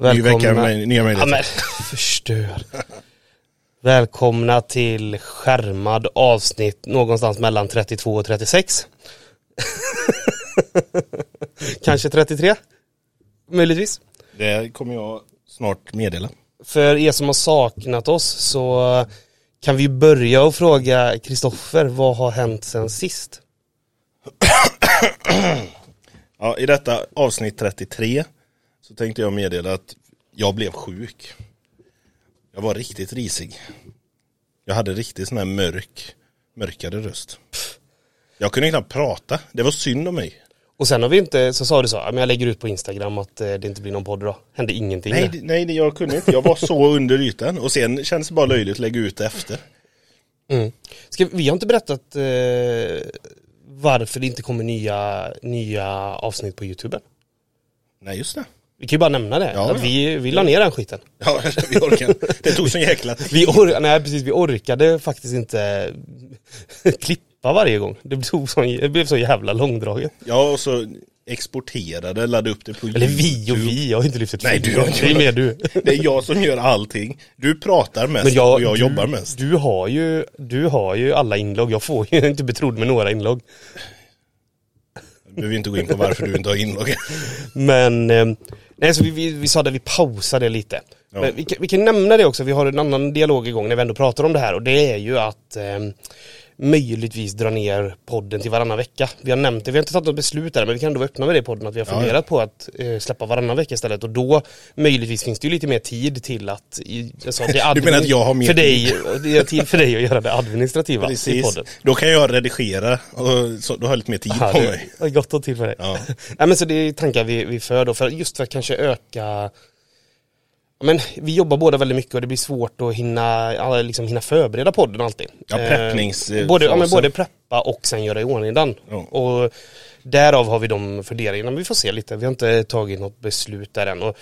Ny vecka Välkomna. med nya Ja, möjligheter. men förstör. Välkomna till skärmad avsnitt någonstans mellan 32 och 36. Kanske 33? Möjligtvis. Det kommer jag snart meddela. För er som har saknat oss så kan vi börja och fråga Kristoffer, vad har hänt sen sist? Ja, I detta avsnitt 33 så tänkte jag meddela att jag blev sjuk. Jag var riktigt risig. Jag hade riktigt sån här mörk, mörkare röst. Jag kunde knappt prata. Det var synd om mig. Och sen har vi inte, så sa du så, men jag lägger ut på Instagram att eh, det inte blir någon podd då. Hände ingenting. Nej, det- nej, jag kunde inte. Jag var så under ytan. Och sen kändes det bara löjligt att lägga ut det efter. Mm. Ska, vi har inte berättat eh, varför det inte kommer nya, nya avsnitt på YouTube. Nej, just det. Vi kan ju bara nämna det. Ja, vi, vi la ner den skiten. Ja, vi orkar. Det tog sån jäkla. Vi, or nej, precis, vi orkade faktiskt inte klippa varje gång. Det blev, så, det blev så jävla långdraget. Ja, och så exporterade, laddade upp det på Eller vi och vi, jag har inte lyft ett Nej, du har inte Det är mer du. Det är jag som gör allting. Du pratar mest Men jag, och jag du, jobbar mest. Du har, ju, du har ju alla inlogg, jag får ju inte betrodd med några inlogg. Du behöver inte gå in på varför du inte har inlogg. Men, eh, nej så vi, vi, vi sa det, vi pausade lite. Ja. Men vi, kan- vi kan nämna det också, vi har en annan dialog igång när vi ändå pratar om det här och det är ju att eh, möjligtvis dra ner podden till varannan vecka. Vi har nämnt det, vi har inte tagit något beslut där men vi kan ändå vara öppna med det i podden att vi har Ja, funderat på att eh, släppa varannan vecka istället och då möjligtvis finns det ju lite mer tid till att i, alltså, det Du menar att jag har mer för dig, det är tid för dig att göra det administrativa i Precis. podden. Då kan jag redigera och så, då har jag lite mer tid Ja, på mig. gott och till för dig. Ja. Nej men så det är tankar vi, vi för då, för just för att kanske öka Ja, men vi jobbar båda väldigt mycket och det blir svårt att hinna, liksom hinna förbereda podden alltid. Ja, preppnings- Eh, både, ja, men både preppa och sen göra i ordning den. Ja. Och därav har vi de funderingarna, men vi får se lite. Vi har inte tagit något beslut där än. Och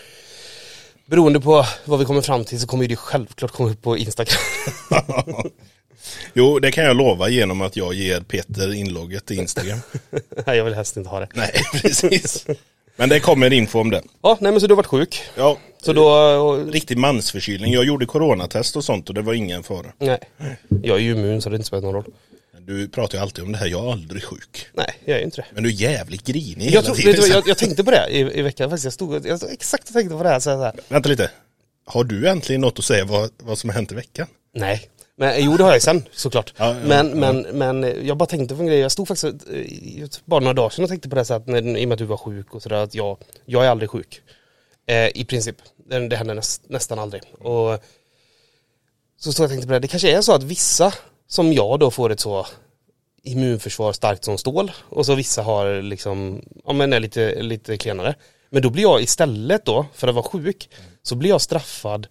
beroende på vad vi kommer fram till så kommer det självklart komma upp på Instagram. Jo, det kan jag lova genom att jag ger Peter inlogget till Instagram. Nej, jag vill helst inte ha det. Nej, precis. Men det kommer info om det. Ja, nej men så du har varit sjuk. Ja, Så då, riktig mansförkylning. Jag gjorde coronatest och sånt och det var ingen fara. nej. Jag är ju immun så det inte spelat någon roll. Du pratar ju alltid om det här, jag är aldrig sjuk. Nej, jag är inte det. Men du är jävligt grinig Jag, hela tror, tiden. du, jag, jag tänkte på det i, i veckan faktiskt. Jag stod jag exakt och tänkte på det här, så här. Vänta lite. Har du äntligen något att säga vad, vad som har hänt i veckan? Nej. Men, jo det har jag sen såklart. Ja, ja, men, ja. men, men jag bara tänkte på en grej. Jag stod faktiskt eh, bara några dagar sedan och tänkte på det här, så att när, i och med att du var sjuk och sådär att jag, jag är aldrig sjuk. Eh, I princip. Det, det händer näst, nästan aldrig. Och så stod jag och tänkte på det. Det kanske är så att vissa som jag då får ett så immunförsvar starkt som stål och så vissa har liksom, ja men är lite, lite klenare. Men då blir jag istället då, för att vara sjuk, så blir jag straffad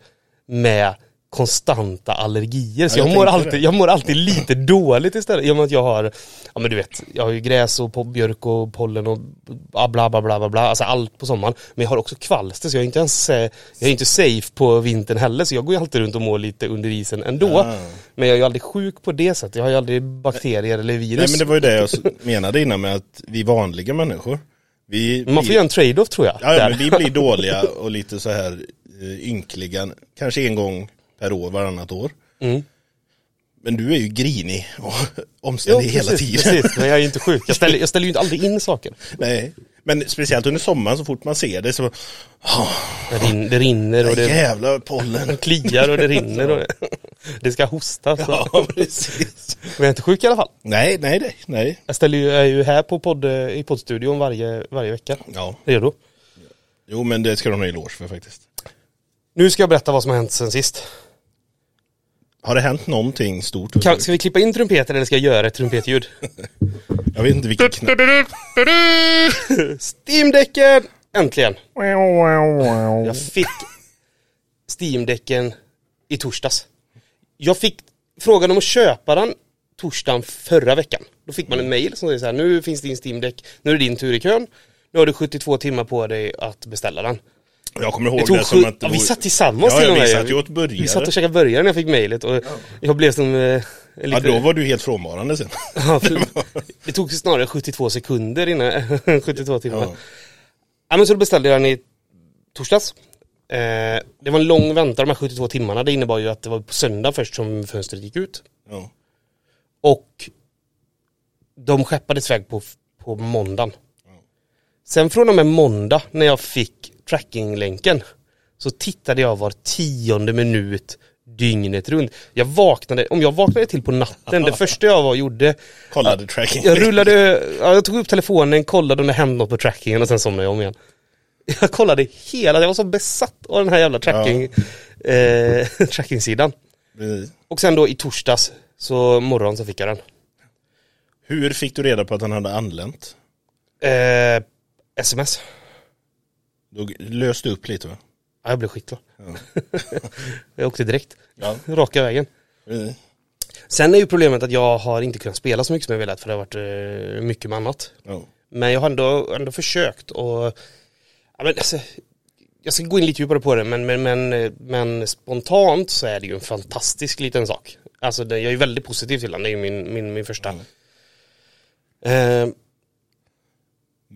med konstanta allergier. Så Ja, jag, jag mår alltid, jag mår alltid lite dåligt istället. I och med att jag har, ja men du vet, jag har ju gräs och björk och pollen och bla bla bla bla bla, alltså allt på sommaren. Men jag har också kvalster så jag är inte ens, jag är inte safe på vintern heller så jag går ju alltid runt och mår lite under isen ändå. Ah. Men jag är ju aldrig sjuk på det sättet, jag har ju aldrig bakterier eller virus. Nej men det var ju det jag menade innan med att vi vanliga människor, vi, man får vi, göra en trade-off tror jag. ja, ja, men vi blir dåliga och lite så här eh, ynkliga, kanske en gång per år, varannat år. Mm. Men du är ju grinig och Jo, omständig hela precis, tiden. Precis, men jag är ju inte sjuk. Jag ställer, jag ställer ju inte aldrig in saker. Nej. Men speciellt under sommaren så fort man ser det så, oh, Det, rin, det rinner och det jävla pollen. kliar och det rinner och det, det ska hostas. Ja, precis. Men jag är inte sjuk i alla fall. Nej, nej, nej, nej. Jag, ställer ju, jag är ju här på podd, i poddstudion varje, varje vecka. Ja, Redo? jo men det ska de ha en eloge för faktiskt. Nu ska jag berätta vad som har hänt sen sist. Har det hänt någonting stort? Kan, ska vi klippa in trumpeten eller ska jag göra ett trumpetljud? Jag vet inte vilken knapp. Steam-däcken! Äntligen! Jag fick Steam-däcken i torsdags. Jag fick frågan om att köpa den torsdagen förra veckan. Då fick man en mail som säger så här, nu finns din Steam-däck, nu är det din tur i kön. Nu har du 72 timmar på dig att beställa den. Jag kommer ihåg tog det som att ja, vi satt tillsammans Ja, till ja, och vi med. satt ju åt burgare. Vi satt och käkade burgare när jag fick mejlet och jag blev som eh, Ja, lite... då var du helt frånvarande sen. Ja, det tog snarare 72 sekunder innan, 72 timmar. Ja. Ja. men så beställde jag den i torsdags. Eh, det var en lång väntan de här 72 timmarna. Det innebar ju att det var på söndag först som fönstret gick ut. Ja. Och de skeppades iväg på, på måndagen. Sen från och med måndag när jag fick trackinglänken så tittade jag var tionde minut dygnet runt. Jag vaknade, om jag vaknade till på natten, det första jag var gjorde Kollade tracking. Jag rullade, ja, jag tog upp telefonen, kollade om det hände något på trackingen och sen somnade jag om igen. Jag kollade hela, jag var så besatt av den här jävla tracking, eh, trackingsidan. Precis. Och sen då i torsdags, så morgon så fick jag den. Hur fick du reda på att han hade anlänt? Eh, sms. Du löste upp lite va? Ja, jag blev skitglad. jag åkte direkt, Ja. raka vägen. Precis. Sen är ju problemet att jag har inte kunnat spela så mycket som jag velat för det har varit eh, mycket med annat. Ja. Men jag har ändå, ändå försökt och ja, men alltså, jag ska gå in lite djupare på det men, men, men, men spontant så är det ju en fantastisk liten sak. Alltså det, jag är väldigt positiv till den, det är ju min, min, min första. Eh,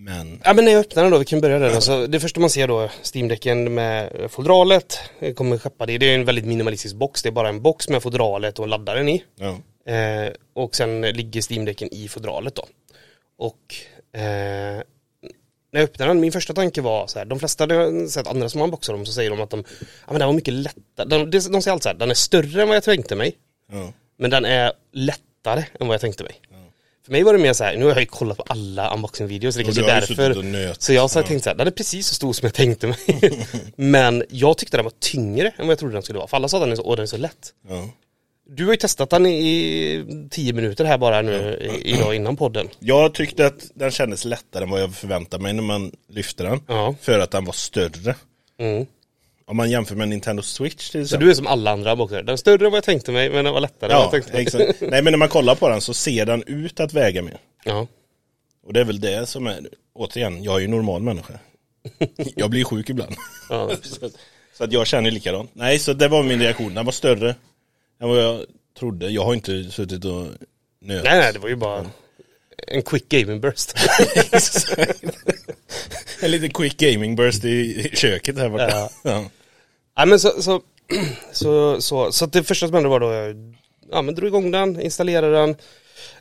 Men, ja men när jag öppnar den då, vi kan börja där. Alltså, det första man ser då, Steam-däcken med fodralet, det kommer skeppa det. Det är en väldigt minimalistisk box, det är bara en box med fodralet och laddaren i. ja. Eh, och sen ligger Steam-däcken i fodralet då. Och eh, när jag öppnade den, min första tanke var så här, de flesta, sett andra som unboxar dem så säger de att de, ja men den var mycket lättare, de, de, säger alltid så här, den är större än vad jag tänkte mig, ja. men den är lättare än vad jag tänkte mig. För mig var det mer så här, nu har jag ju kollat på alla unboxing-videos, det kanske är därför. Så jag så här Ja. tänkt så här, den är precis så stor som jag tänkte mig. men jag tyckte den var tyngre än vad jag trodde den skulle vara, för alla sa att den är så, åh den är så lätt. Ja. Du har ju testat den i tio minuter här bara nu i- idag innan podden. Jag tyckte att den kändes lättare än vad jag förväntade mig när man lyfte den. Ja. För att den var större. Mm. Om man jämför med Nintendo Switch till Så exempel. du är som alla andra boxare. Den är större än vad jag tänkte mig men den var lättare än vad Ja, jag tänkte mig. exakt. Nej men när man kollar på den så ser den ut att väga mer. Ja. Och det är väl det som är, återigen, jag är ju normal människa. Jag blir sjuk ibland. Ja. så, att- så jag känner likadant. Nej, så det var min reaktion. Den var större än vad jag trodde. Jag har inte suttit och nöt. Nej nej det var ju bara en quick gaming burst. En liten quick gaming burst i i köket här borta. Ja. Ja. Nej men så, så, så, så, så att det första som hände var då, jag ja, men drog igång den, installerade den.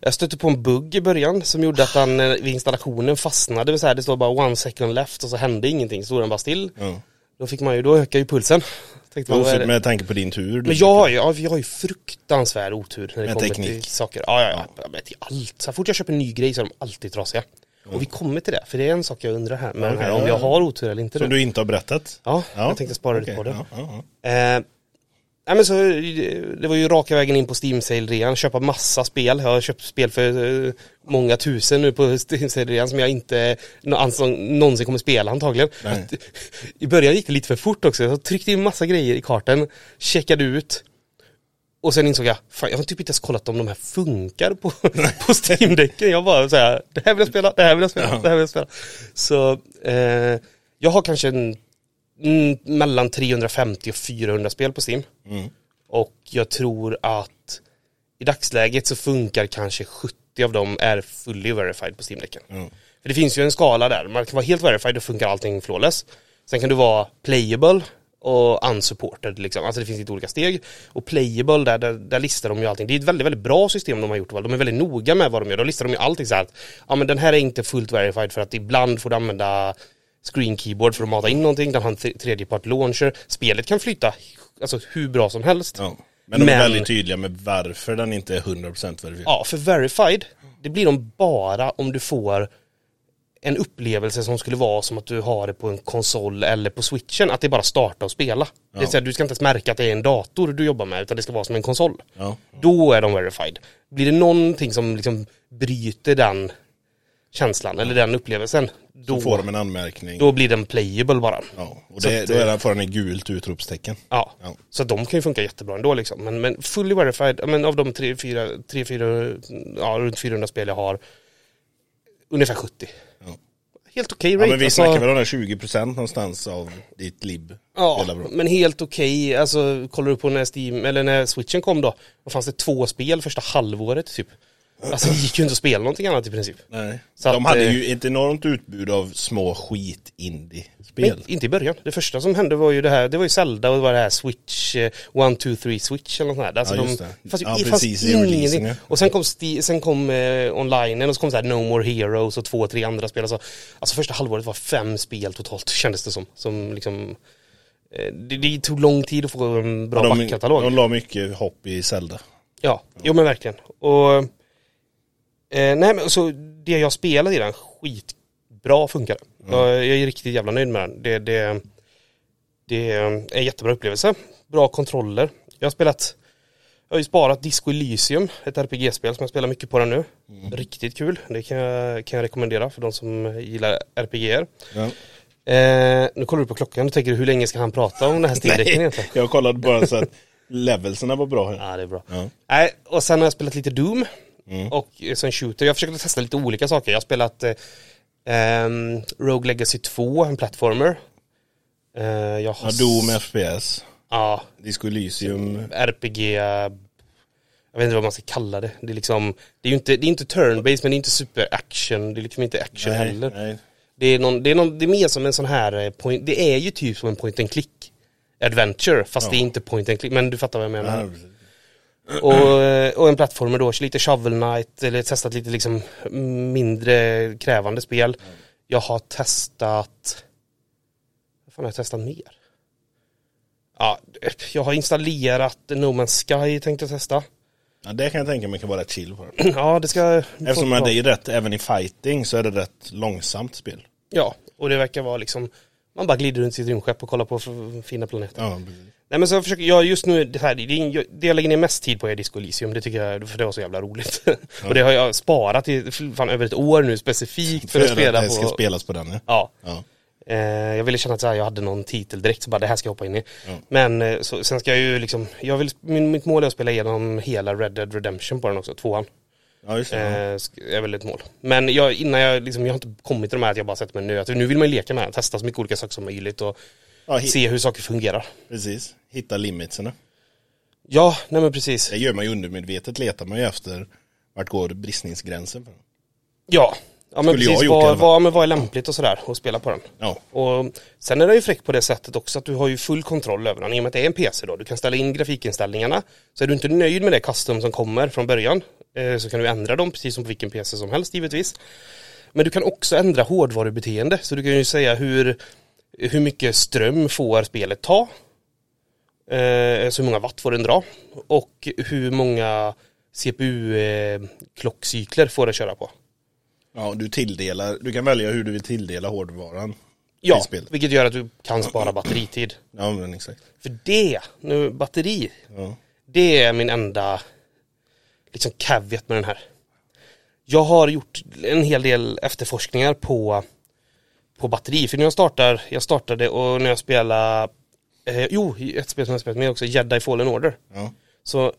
Jag stötte på en bugg i början som gjorde att den eh, vid installationen fastnade, det vill säga det står bara one second left och så hände ingenting, stod den bara still. Ja. Då fick man ju, då ökar ju pulsen. Tänkte man, det? Med tanke på din tur. Men jag har ju, ja, jag har ju fruktansvärd otur när det Med kommer teknik. till saker. Ja, ja, ja. Men till allt. Så fort jag köper en ny grej så är de alltid trasiga. Och vi kommer till det, för det är en sak jag undrar här, med den här, om ja, jag ja. har otur eller inte. Som då. du inte har berättat. Ja, Ja, jag tänkte spara lite Okej, på det. Ja, ja. Eh, nej men så, det var ju raka vägen in på Steam Sale-rean, köpa massa spel. Jag har köpt spel för eh, många tusen nu på Steam Sale-rean som jag inte någonsin kommer spela antagligen. Nej. I början gick det lite för fort också, jag tryckte in massa grejer i kartan, checkade ut och sen insåg jag, fan jag har typ inte ens kollat om de här funkar på, på Steam-däcken. Jag bara såhär, det här vill jag spela, det här vill jag spela, det här vill jag spela. Så eh, jag har kanske en, mm, mellan 350 och 400 spel på Steam. Mm. Och jag tror att i dagsläget så funkar kanske 70 av dem är fully verified på Steam-däcken. Ja. För det finns ju en skala där, man kan vara helt verified och funkar allting flawless. Sen kan du vara playable och unsupported liksom. Alltså det finns lite olika steg. Och playable där, där, där listar de ju allting. Det är ett väldigt, väldigt bra system de har gjort. De är väldigt noga med vad de gör. Då listar de ju allting så här att ja men den här är inte fullt verified för att ibland får du använda screen keyboard för att mata in någonting. Den har en tre- tredjepart launcher. Spelet kan flyta alltså hur bra som helst. Ja. Men de är Men- väldigt tydliga med varför den inte är 100% verifierad. Ja, för verified, det blir de bara om du får en upplevelse som skulle vara som att du har det på en konsol eller på switchen, att det är bara starta och spela. Det vill säga, du ska inte ens märka att det är en dator du jobbar med, utan det ska vara som en konsol. Ja. Då är de verified. Blir det någonting som liksom bryter den känslan eller den upplevelsen, Då då, får de en anmärkning. då blir den playable bara. Ja. Och Så det, att, då är den, får den ett gult utropstecken. Ja. Ja. Så de kan ju funka jättebra ändå liksom. Men, men fully verified, ja, men av de tre, fyra, tre, fyra, ja runt 400 spel jag har, ungefär 70. Ja. Helt okej Ja, rate. men vi alltså. snackar väl om den 20% någonstans av ditt lib. Ja, men helt okej. Alltså kollar du på när Steam, eller när switchen kom då, då fanns det två spel första halvåret typ. Alltså det gick ju inte att spela någonting annat i princip. Nej. Så de att, hade eh, ju ett enormt utbud av små skit indie-spel. Inte i början. Det första som hände var ju det här, det var ju Zelda och det var det här Switch, eh, One, Two, Three Switch eller något sånt där. Alltså Ja, de, just det. fanns ju Ja, precis, releasen, ingenting. Och sen kom, sen kom eh, online och så kom så här No More Heroes och två, tre andra spel. Alltså, alltså första halvåret var fem spel totalt kändes det som. Som liksom, eh, det, det tog lång tid att få en bra de, backkatalog. de la mycket hopp i Zelda. Ja, jo men verkligen. Och eh, nej men så det jag spelade i den skitbra funkar. Jag, jag är riktigt jävla nöjd med den. Det, det, det är en jättebra upplevelse. Bra kontroller. Jag har spelat jag har ju sparat Disco Elysium, ett RPG-spel som jag spelar mycket på den nu. Riktigt kul, det kan jag, kan jag rekommendera för de som gillar RPGer. Ja. Eh, nu kollar du på klockan och tänker hur länge ska han prata om den här Steam-däcken egentligen? jag kollade bara så att levelserna var bra. Ja, det är bra. Ja. Nej, och sen har jag spelat lite Doom. Mm. Och eh, sen Shooter. Jag försökte testa lite olika saker. Jag har spelat eh, ehm, Rogue Legacy 2, en plattformer. Eh, jag har Ja, Doom FPS, Ja, Disco Elysium. RPG. Jag vet inte vad man ska kalla det. Det är liksom, det är ju inte, det är inte turn-based men det är inte super action. Det är liksom inte action Nej, heller. nej. Det är, någon, det, är någon, det är mer som en sån här eh, point, det är ju typ som en point and click adventure fast Ja. det är inte point and click, men du fattar vad jag menar. Ja. Och, eh, och en plattform då, lite Shovel Knight eller testat lite liksom mindre krävande spel. Jag har testat, vad fan har jag testat mer? Ja, jag har installerat No Man's Sky tänkte jag testa. Ja, det kan jag tänka mig kan vara rätt chill på den. Ja, det ska... Eftersom det är rätt, även i fighting så är det rätt långsamt spel. Ja, och det verkar vara liksom, man bara glider runt sitt rymdskepp och kollar på fina planeter. Ja, precis. Nej men så jag försöker, jag just nu, det här, det, det jag lägger ner mest tid på är Disco Elysium, det tycker jag, för det var så jävla roligt. och det har jag sparat i fan över ett år nu specifikt för, att spela det på. ska spelas på den ja. Ja. ja. Eh, jag ville känna att här, jag hade någon titel direkt, så bara det här ska jag hoppa in i. Ja. Men eh, så, sen ska jag ju liksom, jag vill, min, mitt mål är att spela igenom hela Red Dead Redemption på den också, tvåan. Ja just det. Eh, Ja. är väl ett mål. Men jag, innan jag, liksom, jag har inte kommit till de här att jag bara sätter mig nu. Att nu vill man ju leka med testa så mycket olika saker som möjligt och Ja, se hur saker fungerar. precis. Hitta limitserna. Ja, nej men precis. Det gör man ju undermedvetet, letar man ju efter vart går bristningsgränsen. För. Ja, ja men Skulle precis. Vad, vad, men vad är lämpligt och sådär och spela på den. Ja, Och sen är det ju fräckt på det sättet också att du har ju full kontroll över den i och med att det är en PC då. Du kan ställa in grafikinställningarna. Så är du inte nöjd med det custom som kommer från början eh, så kan du ändra dem precis som på vilken PC som helst givetvis. Men du kan också ändra hårdvarubeteende så du kan ju säga hur, hur mycket ström får spelet ta. Eh, så hur många watt får den dra och hur många CPU-klockcykler får det köra på. ja du tilldelar, du kan välja hur du vill tilldela hårdvaran. Ja, vilket gör att du kan spara batteritid. Ja men exakt. För det, nu batteri, Ja. det är min enda liksom caveat med den här. Jag har gjort en hel del efterforskningar på, på batteri. För när jag startar, jag startade och när jag spelade, eh, jo, ett spel som jag spelat med också, Jedi Fallen Order. Ja. Så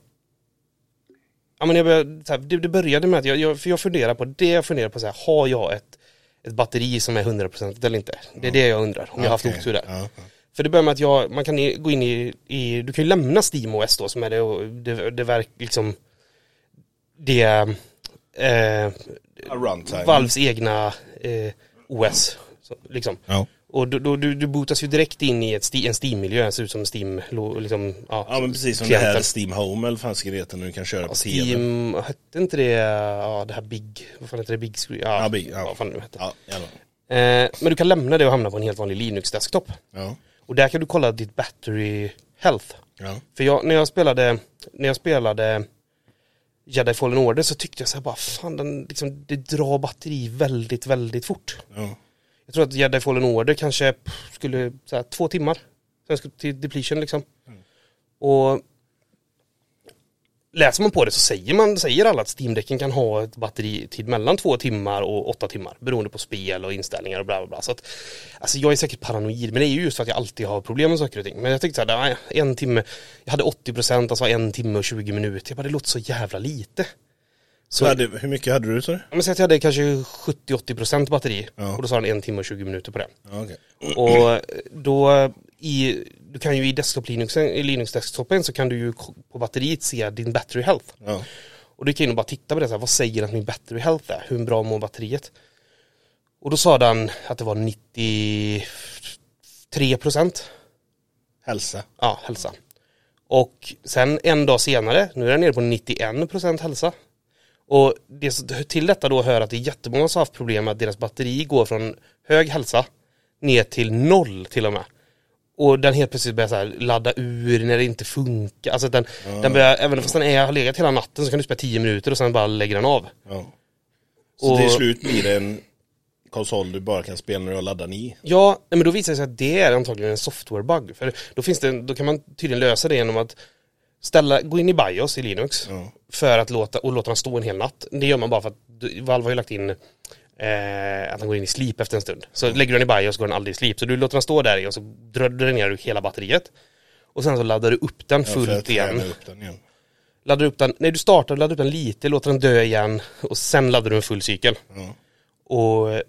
Ja men jag började, så här, det, det började med att jag, jag, för jag funderar på det jag funderar på så här, har jag ett, ett batteri som är 100% eller inte? Det är det jag undrar, om jag har haft otur där. Ja. För det börjar med att jag, man kan gå in i, i du kan ju lämna SteamOS då som är det, det, det verk, liksom det, eh. Valves egna eh, OS. Så, liksom. Ja. Och då, då, du, du bootas ju direkt in i ett, en Steam-miljö, det ser ut som Steam, liksom, ja, ja men precis som det klienten. här Steam Home eller fan ska det heta nu du kan köra på tv. Steam, hette inte det, ja det här Big, vad fan heter det, Big Screen? Ja, Ja, Big, ja. vad fan det nu hette. Ja. Eh, men du kan lämna det och hamna på en helt vanlig Linux-desktop. Ja. Och där kan du kolla ditt battery health. Ja. För jag, när jag spelade, när jag spelade Jedi Fallen Order så tyckte jag så här bara, fan den, liksom, det drar batteri väldigt, väldigt fort. Ja. Jag tror att Jedi Fallen Order kanske pff, skulle, så här, två timmar. Sen skulle till depletion liksom. Och läser man på det så säger man, säger alla att Steam-däcken kan ha ett batteritid mellan två timmar och åtta timmar. Beroende på spel och inställningar och bla bla bla. Så att, alltså jag är säkert paranoid, men det är ju just för att jag alltid har problem med saker och ting. Men jag tyckte så här, nej, en timme, jag hade 80% alltså en timme och 20 minuter. Jag bara, det låter så jävla lite. Så hade, hur mycket hade du så? Men säg att jag hade kanske 70-80% batteri Ja. och då sa den en timme och 20 minuter på det. Ja, okej. Och då i, du kan ju i desktop Linux, i Linux desktopen så kan du ju på batteriet se din battery health. Ja. Och jag in och bara tittade på det, så här, vad säger att min battery health är? Hur bra mår batteriet? Och då sa den att det var 93 procent Hälsa. ja, hälsa. Och sen en dag senare, nu är den nere på 91% hälsa. Och det, till detta då hör att det är jättemånga som har haft problem med att deras batteri går från hög hälsa ner till noll till och med. Och den helt plötsligt börjar så ladda ur när det inte funkar. Alltså den, den börjar, även fast den är, har legat hela natten så kan du spela 10 minuter och sen bara lägger den av. Ja. Så Och- till slut blir det en konsol du bara kan spela när du har laddat i. Ja, men då visar det sig att det är antagligen en software-bug. För då, finns det, då kan man tydligen lösa det genom att ställa, gå in i BIOS i Linux Ja. för att låta, och låta den stå en hel natt. Det gör man bara för att Valve har ju lagt in eh, att den går in i sleep efter en stund. Så lägger du den i BIOS går den aldrig i sleep. Så du låter den stå där i och så dränerar du hela batteriet. Och sen så laddar du upp den Ja, fullt igen. träna upp den igen. Laddar upp den, nej du startar, laddar upp den lite, låter den dö igen och sen laddar du en full cykel. Ja. Och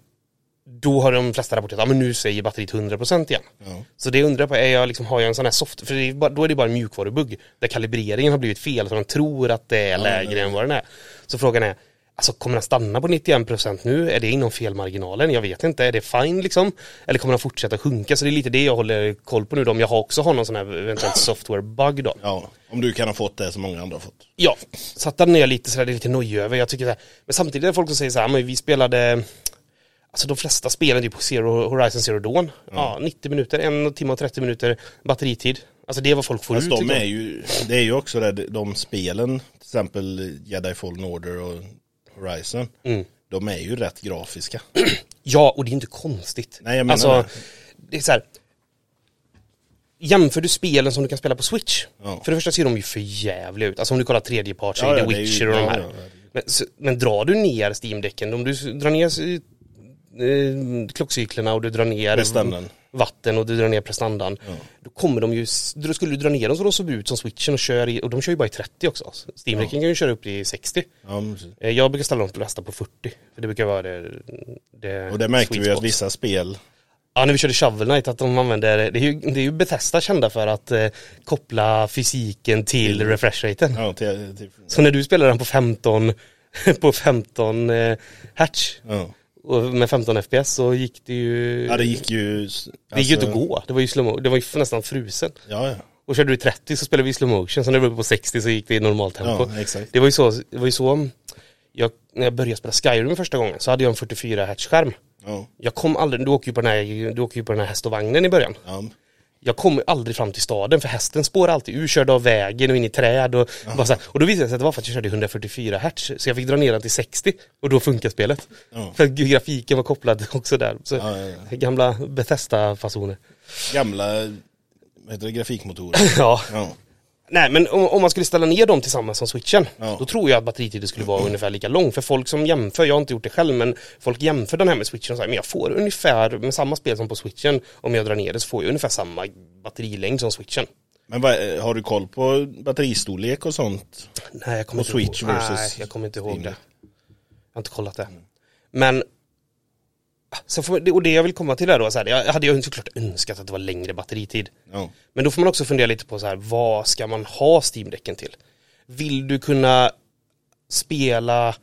då har de flesta rapporterat, ja men nu säger batteriet 100% igen. Ja. Så det jag undrar på är jag liksom, har jag en sån här soft, för är bara, då är det bara en mjukvarubugg där kalibreringen har blivit fel så de tror att det är lägre än vad den är. Så frågan är, alltså kommer den stanna på 91% nu? Är det inom felmarginalen? Jag vet inte, är det fine liksom? Eller kommer den fortsätta sjunka? Så det är lite det jag håller koll på nu då, om jag har också har någon sån här eventuellt software-bug då. ja, om du kan ha fått det som många andra har fått. Ja, så att den är jag lite sådär, det är lite nojig över. Jag tycker så här, men samtidigt är det folk som säger så här, men vi spelade Alltså de flesta spelen typ på Zero, Horizon Zero Dawn. Ja, 90 minuter, en timme och 30 minuter batteritid. Alltså det är vad folk får Fast ut. de är ju, det är ju också det, de spelen, till exempel Jedi Fallen Order och Horizon, Mm. de är ju rätt grafiska. Ja, och det är inte konstigt. Nej, jag menar alltså, det. det är så här. Jämför du spelen som du kan spela på Switch. Ja. För det första ser de ju för jävliga ut. Alltså om du kollar tredjeparts, Ja, The ja, är ju- Witcher och de här. Men, så, men drar du ner Steam-däcken, om du drar ner eh, klockcyklerna och du drar ner Prestandan. vatten och du drar ner prestandan. Då kommer de ju, då skulle du dra ner dem så de såg ut som switchen och kör i, och de kör ju bara i 30 också. Steam-däcken kan ju köra upp i 60. Ja. Eh, Jag brukar ställa dem på flesta på 40. För det brukar vara det, det och det märkte vi att vissa spel, Ja, när vi körde Shovel Knight att de använder, det är ju, det är ju Bethesda kända för att eh, koppla fysiken till refresh-raten. ja, till, till, Så när du spelar den på 15, på 15 eh, hertz ja. Och med 15 fps så gick det ju, ja det gick ju, alltså, det gick ju inte att gå. Det var ju, slow det var ju nästan frusen. Ja, ja, Och körde du i 30 så spelade vi i slow motion, så när vi var uppe på 60 så gick det i normalt tempo. ja exakt. Det var ju så, det var ju så jag, när jag började spela Skyrim första gången så hade jag en 44 hertz skärm. Ja, Jag kom aldrig, du åker ju på den här, du åker ju på den här häst och vagnen i början. ja, Jag kom aldrig fram till staden för hästen spårade alltid ur, körde av vägen och in i träd och bara så här, Och då visade det sig att det var för att jag körde i 144 hertz så jag fick dra ner den till 60 och då funkar spelet. Ja. För grafiken var kopplad också där. Så Ja, ja, Gamla Bethesda-fasoner. gamla, vad heter det, grafikmotorer. ja. Nej men om, om man skulle ställa ner dem tillsammans som switchen Ja. Då tror jag att batteritiden skulle vara ungefär lika lång För folk som jämför, jag har inte gjort det själv men Folk jämför den här med switchen och säger men jag får ungefär med samma spel som på switchen Om jag drar ner det så får jag ungefär samma batterilängd som switchen men vad, har du koll på batteristorlek och sånt? Nej jag kommer Och inte Switch ihåg. versus Nej jag kommer inte ihåg det Jag har inte kollat det Men så får, och det jag vill komma till är då så här, jag hade ju såklart önskat att det var längre batteritid Ja, Men då får man också fundera lite på så här, vad ska man ha Steam-däcken till? Vill du kunna spela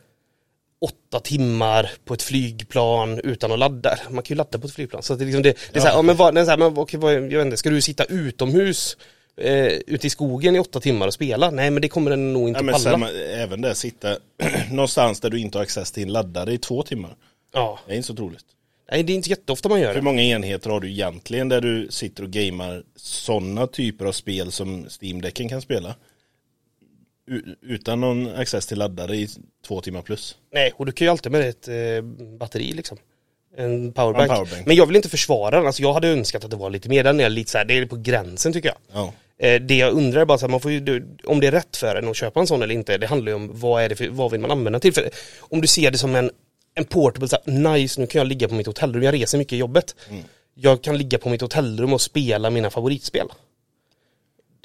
åtta timmar på ett flygplan utan att ladda? Man kan ju ladda på ett flygplan. Så det, liksom det, det är så här, ja men vad, det är så här, men, okej, vad, jag vet inte, ska du sitta utomhus eh, ute i skogen i åtta timmar och spela? Nej men det kommer den nog inte ja palla. samma, även där sitta någonstans där du inte har access till en laddare i två timmar. Ja, Det är inte så troligt. Nej det är inte jätteofta man gör Hur det. många enheter har du egentligen där du sitter och gamar sådana typer av spel som Steam-däcken kan spela? U- utan någon access till laddare i två timmar plus. Nej, och du kan ju alltid med ett eh, batteri liksom. En powerbank. En powerbank. Men jag vill inte försvara den, alltså jag hade önskat att det var lite mer, den är lite så här, det är på gränsen tycker jag. Ja, Eh, det jag undrar är bara så här, man får ju, om det är rätt för en att köpa en sån eller inte, det handlar ju om vad är det för, vad vill man använda till? För om du ser det som en, en portable, så här, nice nu kan jag ligga på mitt hotellrum, jag reser mycket i jobbet. Mm. Jag kan ligga på mitt hotellrum och spela mina favoritspel.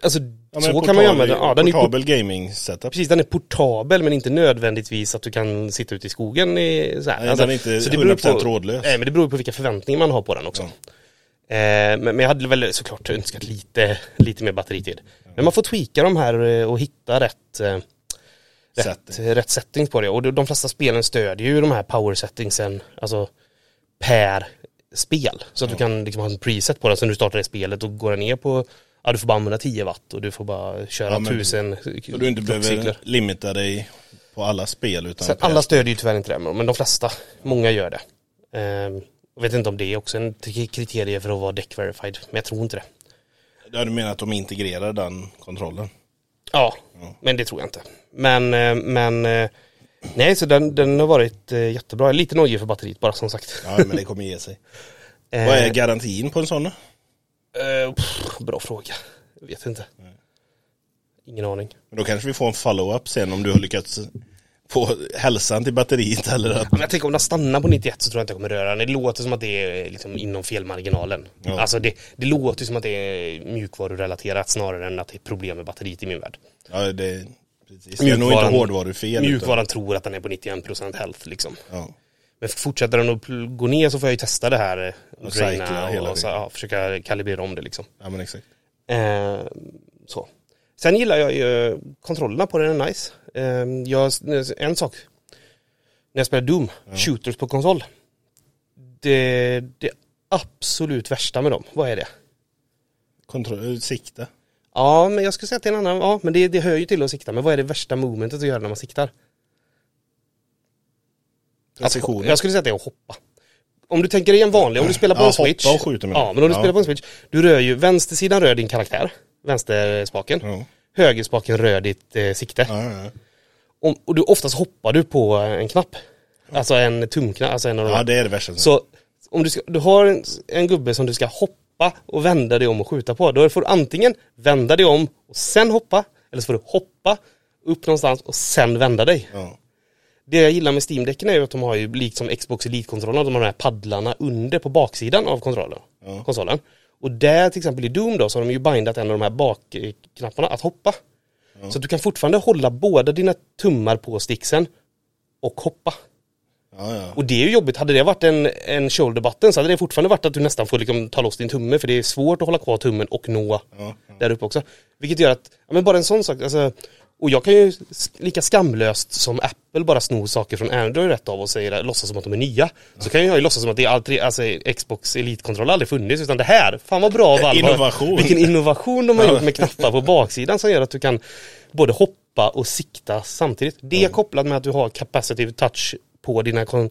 Alltså ja så men kan man ju portabel- använda, ja den är port- Portabel gaming setup. Precis, den är portabel men inte nödvändigtvis att du kan sitta ute i skogen i, så här. Nej, den är inte så det beror 100% på- trådlös. Nej men det beror på vilka förväntningar man har på den också. Eh, men, men jag hade väl såklart önskat lite, lite mer batteritid. Men man får tweaka de här eh, och hitta rätt, eh, rätt, rätt settings på det. Och de- flesta spelen stödjer ju de här power settingsen, alltså per spel. Så att du kan liksom ha en preset på den, så när du startar det spelet och går den ner på, ja du får bara använda 10 watt och du får bara köra Ja, tusen Så du inte behöver limita dig på alla spel utan Sen, alla stödjer ju tyvärr inte det, men de flesta, många gör det. Ehm, jag vet inte om det är också en kriterie för att vara deck verified, men jag tror inte det. Ja, du menar att de integrerar den kontrollen? Ja, men det tror jag inte. Men, eh, men eh, nej, så den, den har varit eh, jättebra. Lite nojig för batteriet bara som sagt. Ja men det kommer ge sig. Vad är garantin på en sån? Eh, pff, bra fråga. Jag vet inte. Ingen aning. Men Då kanske vi får en follow-up sen om du har lyckats få hälsan till batteriet eller att... Men jag tänker om den stannar på 91 så tror jag inte jag kommer röra den. Det låter som att det är liksom inom felmarginalen. Ja. Alltså det, det låter som att det är mjukvarurelaterat snarare än att det är problem med batteriet i min värld. Ja det... Precis. Det är nog inte hårdvarufel. utan- Mjukvaran tror att den är på 91% health liksom. Ja. Men fortsätter den att gå ner så får jag ju testa det här. eh, Och draina hela och så, ja, försöka kalibrera om det liksom. ja men exakt. Eh, så. Sen gillar jag ju kontrollerna på den är nice. Eh, jag, en sak. När jag spelar Doom, shooters på konsol. Det, det absolut värsta med dem, vad är det? Kontroll, sikte. Ja, men jag skulle säga är en annan, ja men det, det hör ju till att sikta. Men vad är det värsta momentet att göra när man siktar? Precisionen. Att, jag skulle säga att det är att hoppa. Om du tänker dig en vanlig, om du spelar på Ja, en hoppa switch. och skjuta med Ja, men om du Ja. spelar på en switch. Du rör ju, vänstersidan rör din karaktär. Vänsterspaken. Ja. Högerspaken rör ditt eh, sikte. Ja, ja. Om, och du, oftast hoppar du på en knapp. Alltså en tumknapp, alltså en av de ja här. det är det värsta. Så om du, ska, du har en, en gubbe som du ska hoppa och vända dig om och skjuta på. Då får du antingen vända dig om och sen hoppa. Eller så får du hoppa upp någonstans och sen vända dig. Det jag gillar med Steam-däcken är ju att de har ju likt som Xbox Elite-kontrollerna, de har de här paddlarna under på baksidan av kontrollen. Konsolen. Och där till exempel i Doom då så har de ju bindat en av de här bakknapparna att hoppa. Så att du kan fortfarande hålla båda dina tummar på sticksen och hoppa. Ja, ja. Och det är ju jobbigt, hade det varit en, en shoulder button så hade det fortfarande varit att du nästan får liksom ta loss din tumme för det är svårt att hålla kvar tummen och nå Ja, där uppe också. Vilket gör att, ja men bara en sån sak, alltså, och jag kan ju lika skamlöst som Apple bara sno saker från Android rätt av och säger, låtsas som att de är nya. Så kan jag ju låtsas som att det är alltid, alltså Xbox Elite-kontroll aldrig funnits utan det här, fan vad bra Valve Innovation. Vilken innovation de har gjort med knappar på baksidan som gör att du kan både hoppa och sikta samtidigt. Det är kopplat med att du har capacitive touch på dina kon-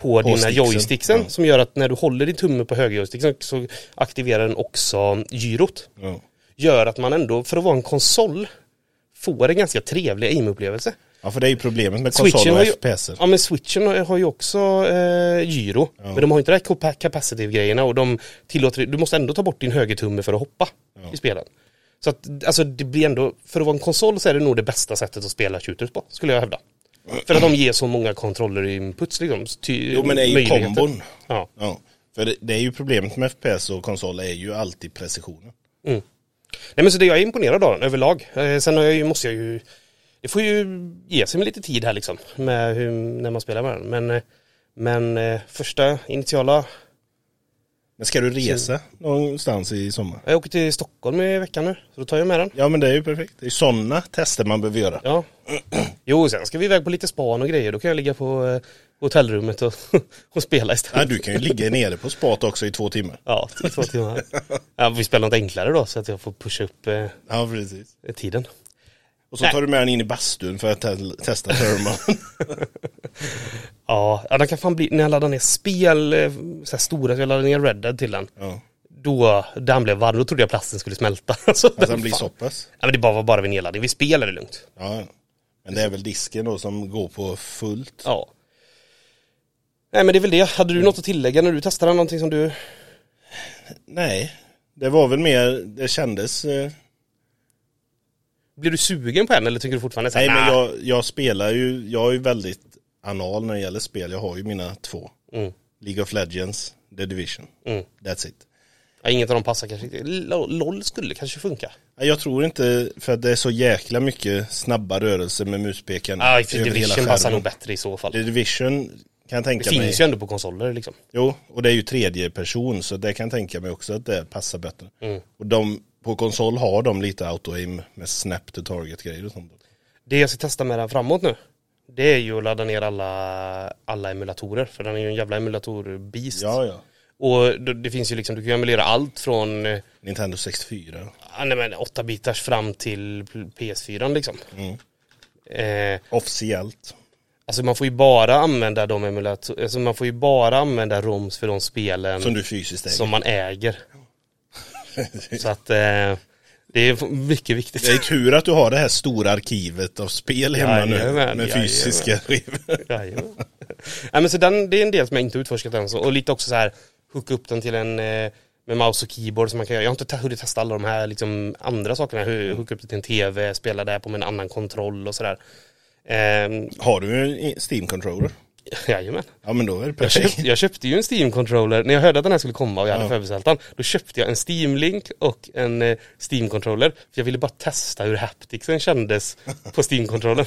på, dina sticksen. joysticksen Ja. som gör att när du håller din tumme på högerjoysticken så aktiverar den också gyrot ja. gör att man ändå, för att vara en konsol, får en ganska trevlig aim-upplevelse. ja för det är ju problemet med konsol och ju- FPS. Ja men switchen har ju också eh, gyro, men de har inte de här capa- capacitive-grejerna och de tillåter, du måste ändå ta bort din högertumme för att hoppa i spelen. Så att, alltså det blir ändå, för att vara en konsol så är det nog det bästa sättet att spela shooters på, skulle jag hävda. För att de ger så många kontroller i inputs liksom. Ty, Jo men det är ju kombon. Ja. Ja. För det, det är ju problemet med FPS och konsol är ju alltid precisionen. Nej men så det jag är imponerad av den överlag. Eh, sen har jag ju, måste jag ju, det får ju ge sig med lite tid här liksom. Med hur, när man spelar med den. Men, eh, men eh, första initiala, Men ska du resa någonstans i sommar? jag åker till Stockholm i veckan nu. Så då tar jag med den. Ja men det är ju perfekt. Det är sådana tester man behöver göra. Ja. Jo sen ska vi iväg på lite span och grejer. Då kan jag ligga på hotellrummet och, och spela istället. Ja, du kan ju ligga nere på spat också i två timmar. Ja, i två timmar. Ja, vi spelar något enklare då så att jag får pusha upp eh, Ja precis. tiden. Och så Nej. tar du med den in i bastun för att te- testa thermal. Ja, den kan fan bli, när jag laddar ner spel, eh, så här stora, jag laddade ner Red Dead till den. ja. Då, den blev varm, då trodde jag plasten skulle smälta. Alltså, Att den den blir fan- så pass. Ja men det bara var bara vid nedladdning, vid spel är det lugnt. Ja. ja. Men det är väl disken då som går på fullt. Ja. Nej men det är väl det, hade du något att tillägga när du testade någonting som du... Nej, det var väl mer, det kändes... Eh, Blir du sugen på en eller tycker du fortfarande så här, nej men jag, jag spelar ju, jag är ju väldigt anal när det gäller spel. Jag har ju mina två. Mm. League of Legends, The Division. Mm. That's it. Ja, inget av dem passar kanske riktigt. LOL skulle kanske funka. Nej, Jag tror inte, för att det är så jäkla mycket snabba rörelser med muspekaren Ja, över hela Division passar nog bättre i så fall. The Division kan jag Det tänka finns mig. ju ändå på konsoler liksom. Jo, och det är ju tredje person så det kan jag tänka mig också att det passar bättre. Mm. Och de, på konsol har de lite auto-aim med snap to target grejer och sånt. Det jag ska testa med den framåt nu, det är ju att ladda ner alla, alla emulatorer, för den är ju en jävla emulatorbeast. Ja, ja. Och det, det finns ju liksom, du kan ju emulera allt från eh, Nintendo 64. ja, nej, men 8 bitars fram till PS4 liksom. Mm. Eh, Officiellt. Alltså man får ju bara använda de emulator, alltså man får ju bara använda ROMs för de spelen Som du fysiskt äger. som man äger. Så att eh, det är mycket viktigt. Det är tur att du har det här stora arkivet av spel hemma nu. Jajamän, Med jajamän. fysiska skivor. Jajamän. Nej men så den, det är en del som jag inte utforskat än så. Och lite också så här, hooka upp den till en eh, med mouse och keyboard som man kan göra. Jag har inte te- hunnit testa alla de här liksom, andra sakerna. Hur, hooka upp det till en tv, spela där på med en annan kontroll och sådär. Ehm, Har du en Steam-controller? jajamän. Ja men då är det Jag perfekt. köpte, jag köpte ju en Steam-controller, när jag hörde att den här skulle komma och jag hade Ja. förbeställt den, då köpte jag en Steam-link och en eh, Steam-controller. För jag ville bara testa hur hapticsen kändes på Steam-controllern.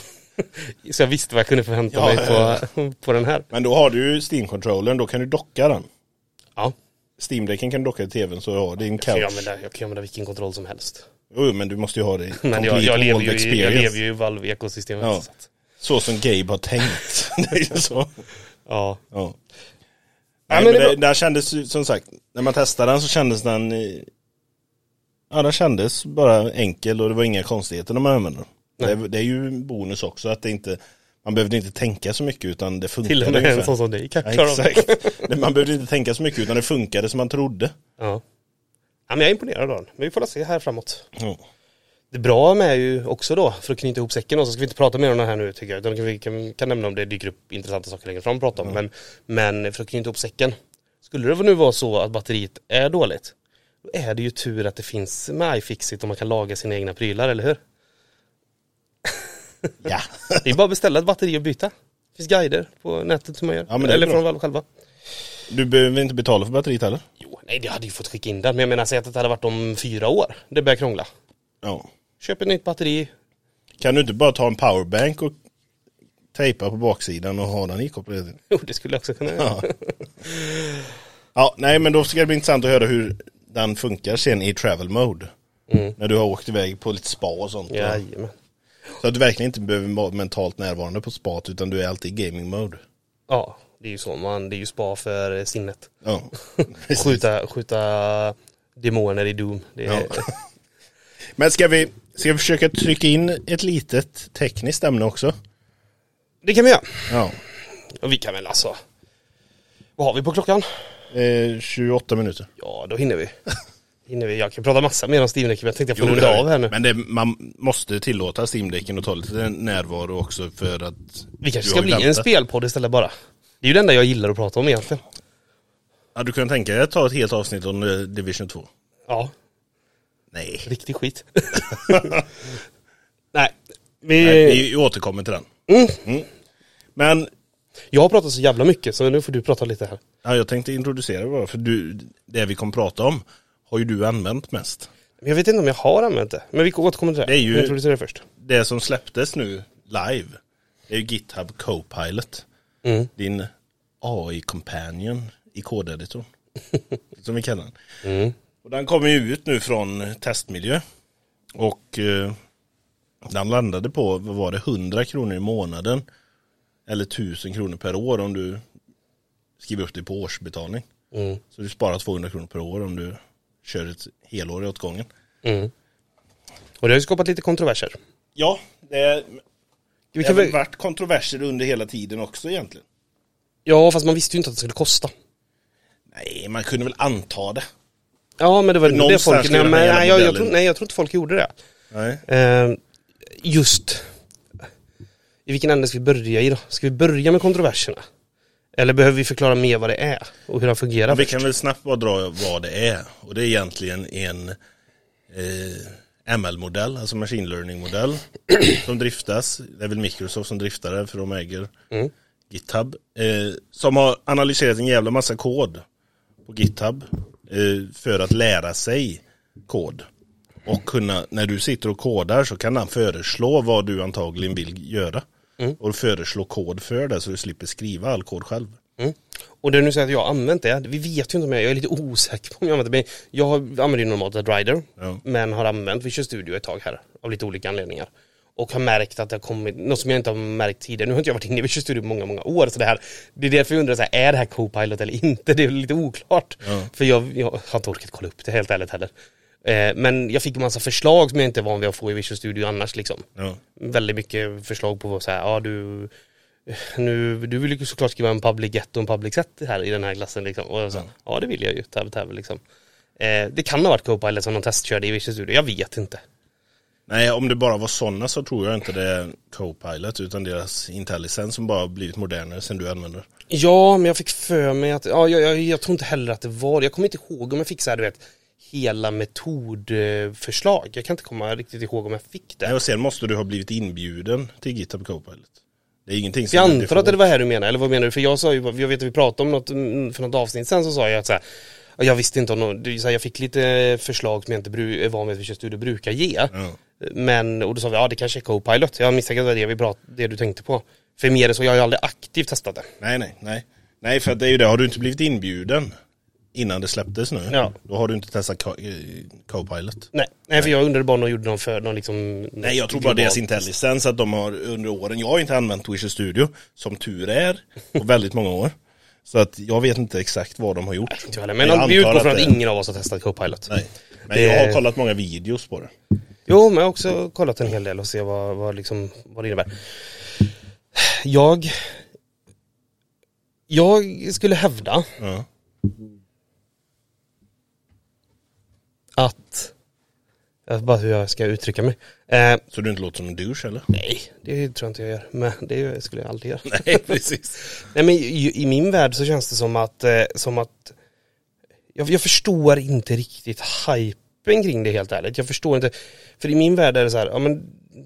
Så jag visste vad jag kunde förvänta Ja, mig ja, på, på den här. Men då har du ju Steam-controllern, då kan du docka den. Ja, Steam-däcken kan du docka till tvn så har din jag kan, ju couch. använda, jag kan använda vilken kontroll som helst. Jo men du måste ju ha det Men jag, jag, lever, ju, i- jag lever ju i Valve-ekosystemet. Ja. så som Gabe har tänkt. det är ju så. Ja. Ja. Nej, men det där kändes ju, som sagt, när man testade den så kändes den Ja den kändes bara enkel och det var inga konstigheter när man använde den. Det, det är ju en bonus också att det inte Man behövde inte tänka så mycket utan det funkade Till och med en sån som dig kan ja. Exakt. Man behövde inte tänka så mycket utan det funkade som man trodde. Ja. Ja, men jag är imponerad av den. Men vi får se här framåt. Ja. Det bra med är ju också då, för att knyta ihop säcken, och så ska vi inte prata mer om det här nu tycker jag, utan vi kan, kan nämna om det dyker upp intressanta saker längre fram att prata om. Men, men för att knyta ihop säcken, skulle det nu vara så att batteriet är dåligt, då är det ju tur att det finns med iFixit och man kan laga sina egna prylar, eller hur? ja. Det är bara att beställa ett batteri och byta. Det finns guider på nätet som man gör, Ja, eller bra. från själva. Du behöver inte betala för batteriet heller. Jo, nej det hade ju fått skicka in den, men jag menar säg att det hade varit om fyra år, det börjar krångla. Ja. Köp ett nytt batteri, Kan du inte bara ta en powerbank och tejpa på baksidan och ha den ikopplad? jo det skulle jag också kunna göra. Ja. ja, nej men då ska det bli intressant att höra hur den funkar sen i travel mode. Mm. När du har åkt iväg på lite spa och sånt. Jajamän. Så att du verkligen inte behöver vara mentalt närvarande på spat utan du är alltid i gaming mode. Ja, det är ju så man, det är ju spa för sinnet. Ja, Skjuta, skjuta demoner i Doom. Det är, Ja. Men ska vi, ska vi försöka trycka in ett litet tekniskt ämne också? det kan vi göra. Ja. Och vi kan väl alltså, vad har vi på klockan? Eh, 28 minuter. Ja, då hinner vi. hinner vi. Jag kan prata massa mer om Steam men jag tänkte jag får runda av här nu. Men det, man måste tillåta Steam-däcken och ta lite närvaro också för att vi kanske ska bli en spelpodd istället bara. Det är ju det enda jag gillar att prata om egentligen. Ja, du kan tänka dig att ta ett helt avsnitt om eh, Division 2. Ja, Nej. riktig skit. Nej, vi... Nej, vi återkommer till den. Mm. Men Jag har pratat så jävla mycket så nu får du prata lite här. ja, jag tänkte introducera det bara för du, det vi kommer prata om har ju du använt mest. Men Jag vet inte om jag har använt det, men vi återkommer till det. Det är ju- introducerar det först. Det som släpptes nu live är ju GitHub Copilot. Mm. Din AI-companion i kodeditorn. som vi kallar den. Mm. Och den kommer ju ut nu från testmiljö. Och eh, den landade på, vad var det, 100 kronor i månaden. Eller 1000 kronor per år om du skriver upp det på årsbetalning. Mm. Så du sparar 200 kronor per år om du kör ett helår åt gången. Mm. Och det har ju skapat lite kontroverser. Ja, det, det har väl varit kontroverser under hela tiden också egentligen. Ja, fast man visste ju inte att det skulle kosta. Nej, man kunde väl anta det. Ja, men det var det folk... Nej, men, nej, jag, jag tror, nej, jag tror inte folk gjorde det. Nej. Eh, just... I vilken ände ska vi börja i då? Ska vi börja med kontroverserna? Eller behöver vi förklara mer vad det är och hur det fungerar? Ja, vi kan väl snabbt bara dra vad det är. Och det är egentligen en eh, ML-modell, alltså machine learning-modell. som driftas, det är väl Microsoft som driftar det för de äger Mm. GitHub. Eh, som har analyserat en jävla massa kod på GitHub. Eh, för att lära sig kod. Och kunna, när du sitter och kodar så kan han föreslå vad du antagligen vill göra. Mm. Och föreslå kod för det så du slipper skriva all kod själv. Mm. Och det du säger att jag har använt det, vi vet ju inte om jag, jag är lite osäker på om jag använt det, men jag använder ju normalt ett rider, Ja. men har använt Visual Studio ett tag här, av lite olika anledningar. och har märkt att det har kommit, något som jag inte har märkt tidigare. Nu har inte jag varit inne i Visual Studio på många, många år så det här, det är därför jag undrar så här, är det här Copilot eller inte? Det är lite oklart. Ja. För jag, jag har inte orkat kolla upp det helt ärligt heller. Eh, men jag fick en massa förslag som jag inte är van vid att få i Visual Studio annars liksom. Ja. Väldigt mycket förslag på så här, ja du nu, du vill ju såklart skriva en public get och en public set här i den här klassen liksom. Och jag sa, Ja. ja det vill jag ju, tab, tab liksom. Eh, det kan ha varit Copilot som de testkörde i Visual Studio, jag vet inte. Nej, om det bara var sådana så tror jag inte det är Copilot utan deras IntelliSense som bara blivit modernare sen du använder. Ja, men jag fick för mig att, ja, jag, jag, jag tror inte heller att det var Jag kommer inte ihåg om jag fick så här, du vet, hela metodförslag. Jag kan inte komma riktigt ihåg om jag fick det. Nej, och sen måste du ha blivit inbjuden till GitHub Copilot. Det är ingenting som Jag antar att det var här du menar, eller vad menar du? För jag sa ju, jag vet att vi pratade om något, mm, för något avsnitt sen så sa jag att så här, ja, jag visste inte om någon, så här, jag fick lite förslag som jag inte är van vid att Visual Studio brukar ge. Ja. Men, och då sa vi, ja det kanske är Copilot. Jag misstänker att det var det vi prat, det du tänkte på. För mer än så, jag har ju aldrig aktivt testat det. Nej, nej, nej. Nej, för det är ju det. Har du inte blivit inbjuden innan det släpptes nu, Ja. då har du inte testat Co- eh, Copilot. Nej, nej för jag undrade bara om de gjorde någon för, någon liksom Nej, jag tror bara deras IntelliSense att de har under åren, jag har inte använt Visual Studio, som tur är, på väldigt många år. Så att jag vet inte exakt vad de har gjort. Inte jag heller, Men jag vi utgår från att det- ingen av oss har testat Copilot. Nej. Men Det- jag har kollat många videos på det. Jo, men jag har också kollat en hel del och se vad, vad, liksom, vad det innebär. Jag Jag skulle hävda Ja. Att jag bara hur jag ska uttrycka mig. Eh, Så du inte låter som en douche eller? nej, det tror jag inte jag gör. Men det skulle jag aldrig göra. Nej, precis. Nej men i, i min värld så känns det som att, eh, som att jag, jag förstår inte riktigt hypen kring det helt ärligt. Jag förstår inte, för i min värld är det så här, ja men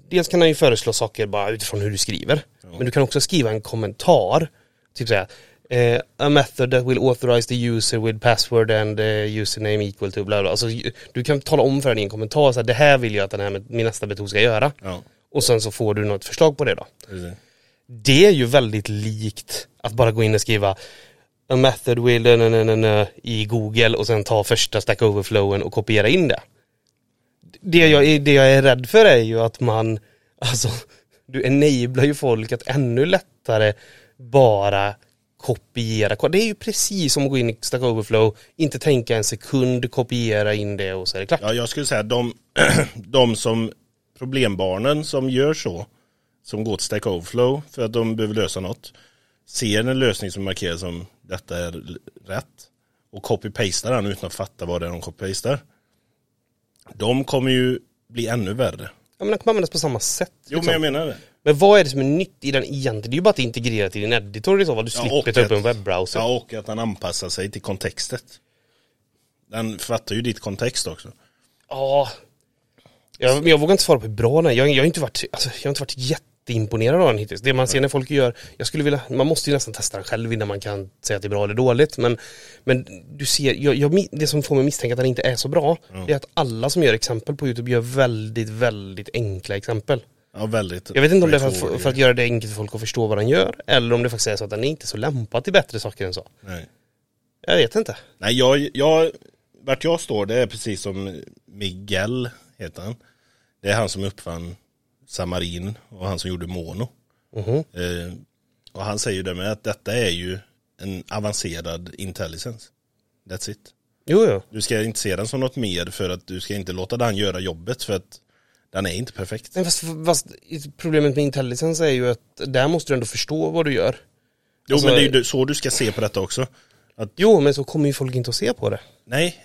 dels kan han ju föreslå saker bara utifrån hur du skriver. Men du kan också skriva en kommentar, typ säga eh, a method that will authorize the user with password and uh, username equal to bla bla. Alltså du kan tala om för den i en kommentar så här, det här vill jag att den här med, min nästa metod ska göra. Ja, Och sen så får du något förslag på det då. precis. Det är ju väldigt likt att bara gå in och skriva a method will na, na, na, na, i Google och sen ta första stack overflowen och kopiera in det. Det jag, är- det jag är rädd för är ju att man, alltså, du enablar ju folk att ännu lättare bara kopiera. Det är ju precis som att gå in i Stack Overflow, inte tänka en sekund, kopiera in det och så är det klart. Ja, jag skulle säga de, de som problembarnen som gör så, som går till Stack Overflow för att de behöver lösa något, ser en lösning som markerar som detta är rätt och copy-pastar den utan att fatta vad det är de copy-pastar. De kommer ju bli ännu värre. Ja men den kommer användas på samma sätt. Jo, liksom. men jag menar det. Men vad är det som är nytt i den egentligen? Det är ju bara att integrera till din editor i så fall. Du Ja, slipper och ta upp en webbrowser. Ja, och att den anpassar sig till kontextet. Den fattar ju ditt kontext också. Ja. Jag, jag vågar inte svara på hur bra den är. Jag, jag, har inte varit, alltså, jag har inte varit jätteimponerad av den hittills. Det man ser när folk gör, jag skulle vilja, man måste ju nästan testa den själv innan man kan säga att det är bra eller dåligt. Men, men du ser, jag, jag, det som får mig misstänka att den inte är så bra, det är att alla som gör exempel på YouTube gör väldigt, väldigt enkla exempel. Ja, väldigt. Jag vet inte om det är för, för att göra det enkelt för folk att förstå vad den gör, eller om det faktiskt är så att den är inte så lämpad till bättre saker än så. Nej. Jag vet inte. Nej, jag, jag, vart jag står det är precis som Miguel heter han. Det är han som uppfann Samarin och han som gjorde Mono. Mhm. Eh, och han säger ju det med att detta är ju en avancerad intelligence. That's it. Jo, jo. Du ska inte se den som något mer för att du ska inte låta den göra jobbet för att den är inte perfekt. Nej, fast, fast problemet med intelligence är ju att där måste du ändå förstå vad du gör. Jo Alltså- men det är ju så du ska se på detta också. Jo, men så kommer ju folk inte att se på det. Nej.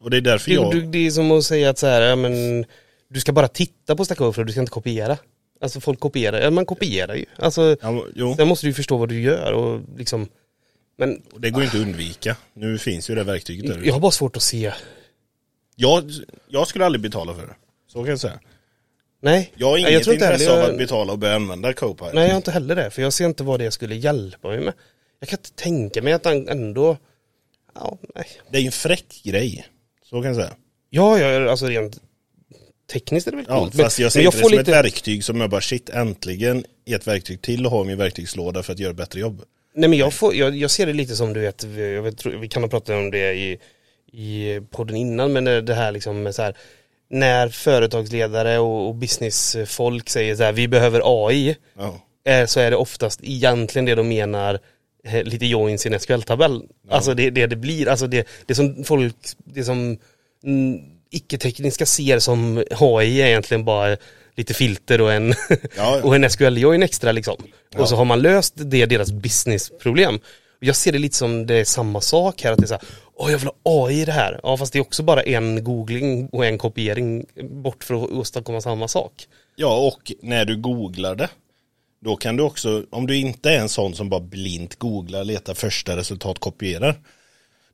Och det är därför Det, jag... du, det är som att säga att så här, ja, men du ska bara titta på Stack Overflow, du ska inte kopiera. Alltså folk kopierar, ja man kopierar ju. Alltså, Ja, jo, där måste du ju förstå vad du gör och liksom Men och det går inte att undvika. Nu finns ju det verktyget där. jag har bara svårt att se Jag, jag skulle aldrig betala för det. Så kan jag säga. Nej, Jag har inget tror inte intresse heller av jag- att betala och börja använda Copilot. Nej jag har inte heller det, för jag ser inte vad det skulle hjälpa mig med. Jag kan inte tänka mig att han ändå, ja, nej. Det är ju en fräck grej. Så kan jag säga. Ja, ja, alltså rent tekniskt är det väl Ja, coolt. fast jag ser men inte jag det får som lite, ett verktyg som jag bara shit äntligen ett verktyg till att ha i min verktygslåda för att göra ett bättre jobb. nej men jag, får, jag, jag ser det lite som du vet, vi- jag vet, vi kan ha pratat om det i, i podden innan, men det, det här liksom med så här, när företagsledare och, och businessfolk säger så här, vi behöver AI, Ja. eh, så är det oftast egentligen det de menar eh, lite joins i en SQL-tabell. Alltså det, det det blir, alltså det, det som folk, det som mm, icke-tekniska ser som AI är egentligen bara lite filter och en, ja. och en SQL-join extra liksom. Och så har man löst det, deras businessproblem. Jag ser det lite som det är samma sak här, att det är så här, åh jag vill ha AI i det här. Ja fast det är också bara en googling och en kopiering bort för att åstadkomma samma sak. Ja, och när du googlar det, då kan du också, om du inte är en sån som bara blint googlar, letar första resultat, kopierar.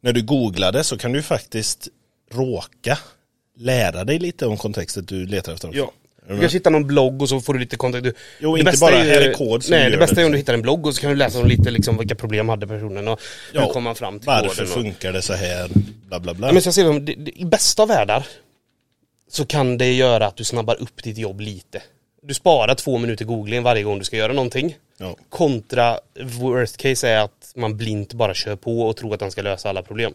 När du googlar det så kan du faktiskt råka lära dig lite om kontextet du letar efter. Ja. Du kanske hittar någon blogg och så får du lite kontakt. Du, Jo, inte bara, är här är kod som Nej, det bästa det. är om du hittar en blogg och så kan du läsa om lite liksom vilka problem hade personen och hur kom man fram till Varför koden. Och, funkar det så här, bla bla bla. Ja, men så jag ser det, det, I bästa av världar så kan det göra att du snabbar upp ditt jobb lite. Du sparar två minuter googling varje gång du ska göra någonting. Ja. Kontra worst case är att man blint bara kör på och tror att den ska lösa alla problem.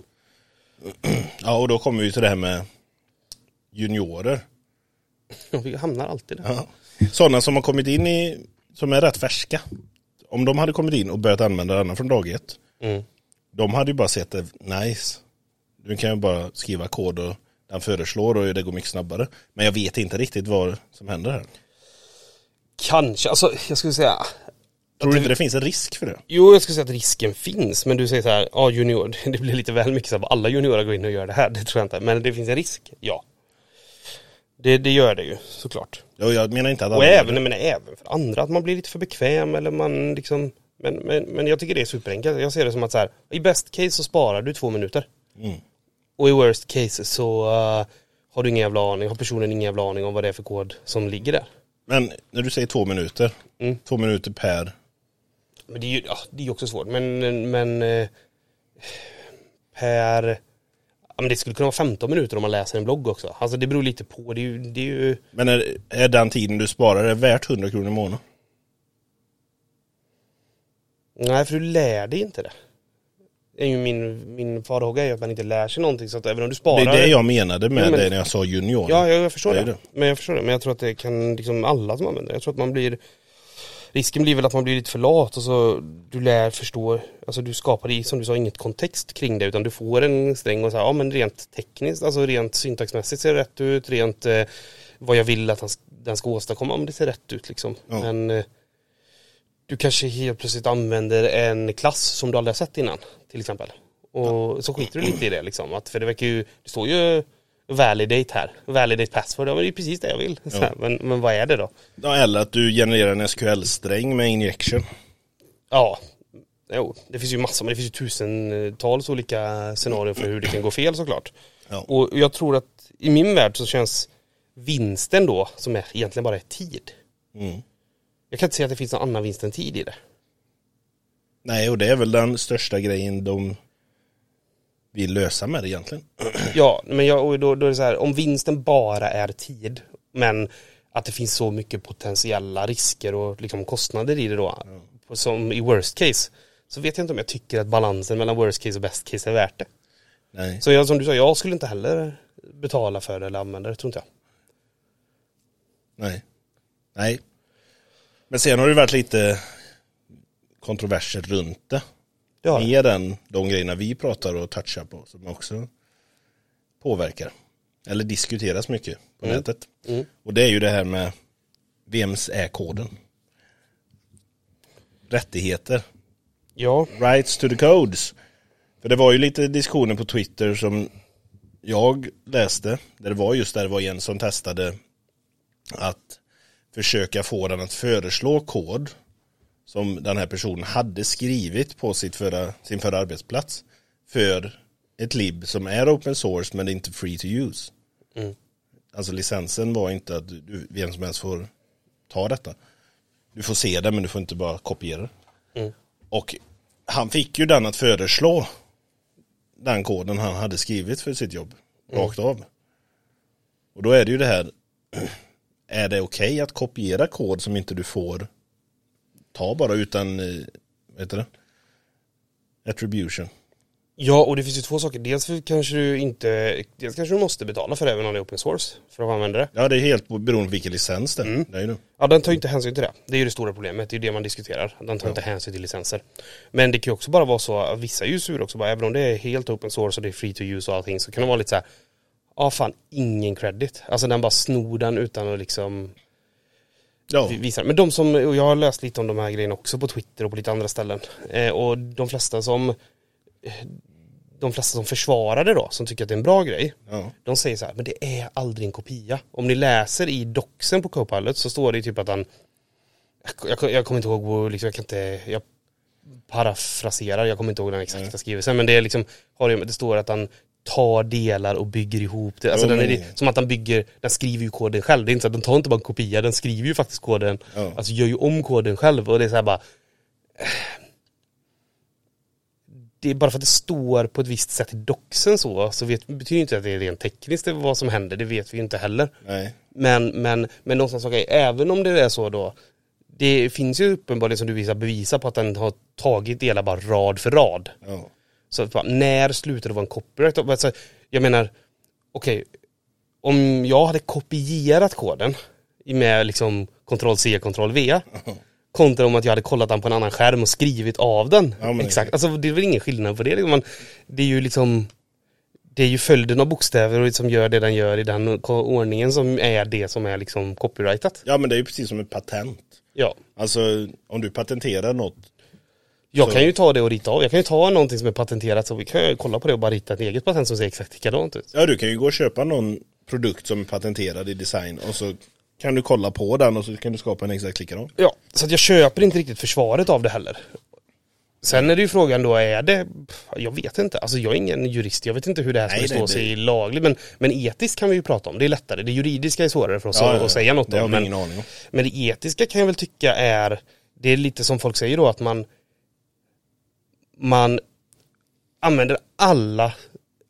ja, och då kommer vi till det här med juniorer. Vi hamnar alltid där. Ja. Sådana som har kommit in i, som är rätt färska. Om de hade kommit in och börjat använda denna från dag ett. Mm. De hade ju bara sett det nice. Du kan ju bara skriva kod och den föreslår och det går mycket snabbare. Men jag vet inte riktigt vad som händer här. Kanske, alltså jag skulle säga Tror du inte det finns en risk för det? Jo, jag skulle säga att risken finns, men du säger så här, ja junior, det blir lite väl mycket så här, alla juniorer går in och gör det här, det tror jag inte, men det finns en risk, ja. Det, det gör det ju, såklart. Ja, jag menar inte att Och även, men även för andra, att man blir lite för bekväm eller man liksom, men, men, men jag tycker det är superenkelt. Jag ser det som att så här, i best case så sparar du två minuter. Mm. Och i worst case så eh, har du ingen jävla aning, har personen ingen jävla aning om vad det är för kod som ligger där. Men när du säger två minuter, Mm. två minuter per, Men det är ju ja, det är också svårt. Men, men eh, per, ja, men det skulle kunna vara 15 minuter om man läser en blogg också. Alltså det beror lite på. Det är ju, det är ju men är, är den tiden du sparar är värt 100 kronor i månaden? nej för du lär dig inte det. Det är ju min, min farhåga är ju att man inte lär sig någonting så att även om du Det sparar. är det jag menade med Jo, men- det när jag sa junior. Ja, jag, jag förstår Det det. det. Men jag förstår det. Men jag tror att det kan liksom alla som använder det. Jag tror att man blir Risken blir väl att man blir lite för lat och så du lär förstå, alltså du skapar i, som du sa, inget kontext kring det utan du får en sträng och så här, ja men rent tekniskt, alltså rent syntaxmässigt ser det rätt ut, rent eh, vad jag vill att han, den ska åstadkomma, men det ser rätt ut liksom. Ja. Men eh, du kanske helt plötsligt använder en klass som du aldrig har sett innan, till exempel. Och så skiter du lite i det liksom, att, för det verkar ju, det står ju validate här, validate password, ja det är precis det jag vill. Så här, men, men vad är det då? Ja, eller att du genererar en SQL-sträng med injection. Ja, jo, det finns ju massor, men det finns ju tusentals olika scenarier för hur det kan gå fel såklart. Ja. Och jag tror att i min värld så känns vinsten då, som är egentligen bara är tid. Mm. Jag kan inte säga att det finns någon annan vinst än tid i det. Nej, och det är väl den största grejen de vill lösa med det egentligen. Ja, men jag, då, då är det så här, om vinsten bara är tid, men att det finns så mycket potentiella risker och liksom kostnader i det då, som i worst case, så vet jag inte om jag tycker att balansen mellan worst case och best case är värt det. Nej. Så jag, som du sa, jag skulle inte heller betala för det eller använda det, tror inte jag. Nej. Nej. Men sen har det varit lite kontroverser runt det. Det har det. Mer än de grejerna vi pratar och touchar på som också påverkar. Eller diskuteras mycket på nätet. Mm. Och det är ju det här med vems är koden? Rättigheter. Ja, Rights to the codes. För det var ju lite diskussioner på Twitter som jag läste. Där det var just där det var en som testade att försöka få den att föreslå kod som den här personen hade skrivit på sitt förra, sin förra arbetsplats för ett lib som är open source men inte free to use. Mm. Alltså licensen var inte att du, vem som helst får ta detta. Du får se det men du får inte bara kopiera det. Mm. Och han fick ju den att föreslå den koden han hade skrivit för sitt jobb. Rakt av. Och då är det ju det här. Är det okej att kopiera kod som inte du får ta bara utan, vad heter det? Attribution. Ja, och det finns ju två saker. Dels kanske du inte, dels kanske du måste betala för det även om det är open source för att använda det. Ja det är helt beroende på vilken licens det är. Mm. Det är det. Ja, den tar ju inte hänsyn till det. Det är ju det stora problemet, det är ju det man diskuterar. Den tar inte hänsyn till licenser. Men det kan ju också bara vara så, att vissa är ju sura också bara, även om det är helt open source och det är free to use och allting så kan det vara lite så här, ja fan, ingen credit. Alltså den bara snor den utan att liksom Ja, vi- visa. Men de som, och jag har läst lite om de här grejerna också på Twitter och på lite andra ställen. Eh, och de flesta som eh, de flesta som försvarar det då, som tycker att det är en bra grej, ja. de säger så här, men det är aldrig en kopia. Om ni läser i doxen på Copilot så står det typ att han, jag, jag, kommer inte ihåg, liksom, jag kan inte, jag parafraserar, jag kommer inte ihåg den exakta skrivelsen, men det är liksom, det står att han tar delar och bygger ihop det. Alltså Jo, den är som att han bygger, den skriver ju koden själv. Det är inte så att den tar inte bara en kopia, den skriver ju faktiskt koden, Ja. alltså gör ju om koden själv och det är så här bara det är bara för att det står på ett visst sätt i doxen så, så vet, betyder inte att det är rent tekniskt vad som händer, det vet vi inte heller. Nej. Men, men, men någonstans, okej, även om det är så då, det finns ju uppenbarligen som du visar bevisar på att den har tagit delar bara rad för rad. Ja. Så att bara, när slutar det vara en copyright? Alltså, jag menar, okej, om jag hade kopierat koden med liksom ctrl C, ctrl V kontra om att jag hade kollat den på en annan skärm och skrivit av den. Ja, Exakt, alltså det är väl ingen skillnad på det. liksom. Man, det är ju liksom det är ju följden av bokstäver och som gör det den gör i den ordningen som är det som är liksom copyrightat. ja men det är ju precis som ett patent. Ja. Alltså om du patenterar något. Jag Så- kan ju ta det och rita av. Jag kan ju ta någonting som är patenterat så vi kan ju kolla på det och bara rita ett eget patent som ser exakt likadant ut. Ja du kan ju gå och köpa någon produkt som är patenterad i design och så kan du kolla på den och så kan du skapa en exakt likadan. Ja, så att jag köper inte riktigt försvaret av det heller. Sen är det ju frågan då, är det, jag vet inte, alltså jag är ingen jurist, jag vet inte hur det här skulle stå sig lagligt, men, men etiskt kan vi ju prata om, det är lättare, det juridiska är svårare för oss Ja, att, ja, säga något om. Men, men det etiska kan jag väl tycka är, det är lite som folk säger då, att man man använder alla,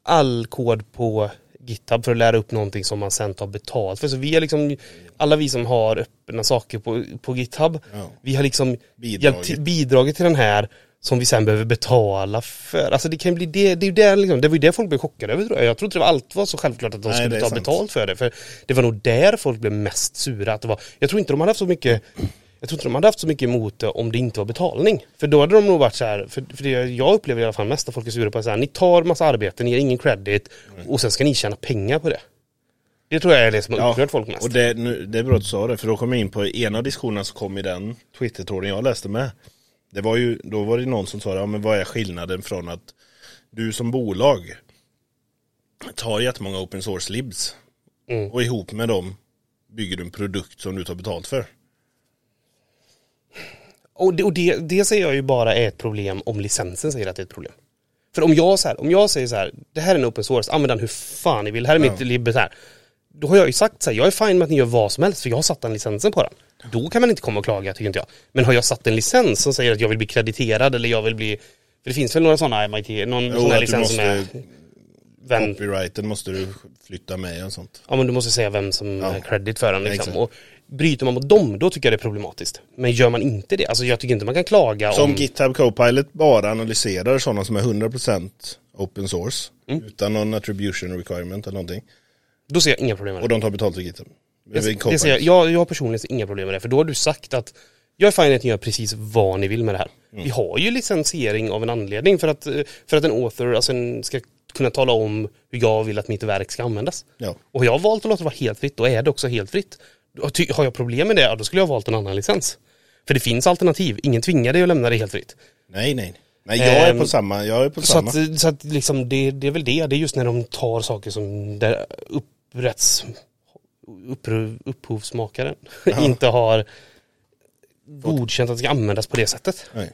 all kod på GitHub för att lära upp någonting som man sen tar betalt för. Så vi är liksom, alla vi som har öppna saker på, på GitHub, Ja. vi har liksom Bidragit. hjälpt till, bidragit till den här som vi sen behöver betala för. Alltså det kan bli det, det är ju det liksom, det var ju det folk blev chockade över tror jag. Jag trodde det var allt var så självklart att de Nej, skulle ta sant. betalt för det. För det var nog där folk blev mest sura. Att det var, jag tror inte de hade haft så mycket jag tror inte de hade haft så mycket emot det om det inte var betalning. För då hade de nog varit så här, för, för det jag upplever i alla fall mest att folk är sura på så här, ni tar massa arbete, ni ger ingen credit och sen ska ni tjäna pengar på det. Det tror jag är det som har upprört folk mest. och det, nu, det är bra att du sa det, för då kom jag in på en av diskussionerna som kom i den Twitter-tråden jag läste med. Det var ju, då var det någon som sa, ja men vad är skillnaden från att du som bolag tar jättemånga open source libs Mm. och ihop med dem bygger du en produkt som du tar betalt för. Och, det, och det, det säger jag ju bara är ett problem om licensen säger att det är ett problem. För om jag, så här, om jag säger så här, det här är en open source, använd den hur fan ni vill, här är mitt lib här. Då har jag ju sagt så här, jag är fine med att ni gör vad som helst för jag har satt den licensen på den. Då kan man inte komma och klaga tycker inte jag. Men har jag satt en licens som säger att jag vill bli krediterad eller jag vill bli För det finns väl några sådana MIT, någon sån här licens som är vem, copyrighten måste du flytta med och sånt. Ja men du måste säga vem som Ja. är credit för den liksom. Exakt. Och bryter man mot dem, då tycker jag det är problematiskt. Men gör man inte det, alltså jag tycker inte man kan klaga Som om... GitHub Copilot bara analyserar sådana som är 100% open source Mm. utan någon attribution requirement eller någonting. Då ser jag inga problem med det. Och de tar betalt av GitHub. Det, det ser jag, jag, jag har personligen inga problem med det, för då har du sagt att jag är fine att ni gör precis vad ni vill med det här. Mm. Vi har ju licensiering av en anledning för att, för att en author alltså en, ska kunna tala om hur jag vill att mitt verk ska användas. Ja. Och har jag valt att låta det vara helt fritt, då är det också helt fritt. Har jag problem med det, ja, då skulle jag ha valt en annan licens. För det finns alternativ, ingen tvingar dig att lämna det helt fritt. Nej, nej. Nej, jag är på samma. Jag är på Så samma. att, så att liksom det, det är väl det, det är just när de tar saker som där upprätts upprö- upphovsmakaren inte har godkänt att det ska användas på det sättet. Nej.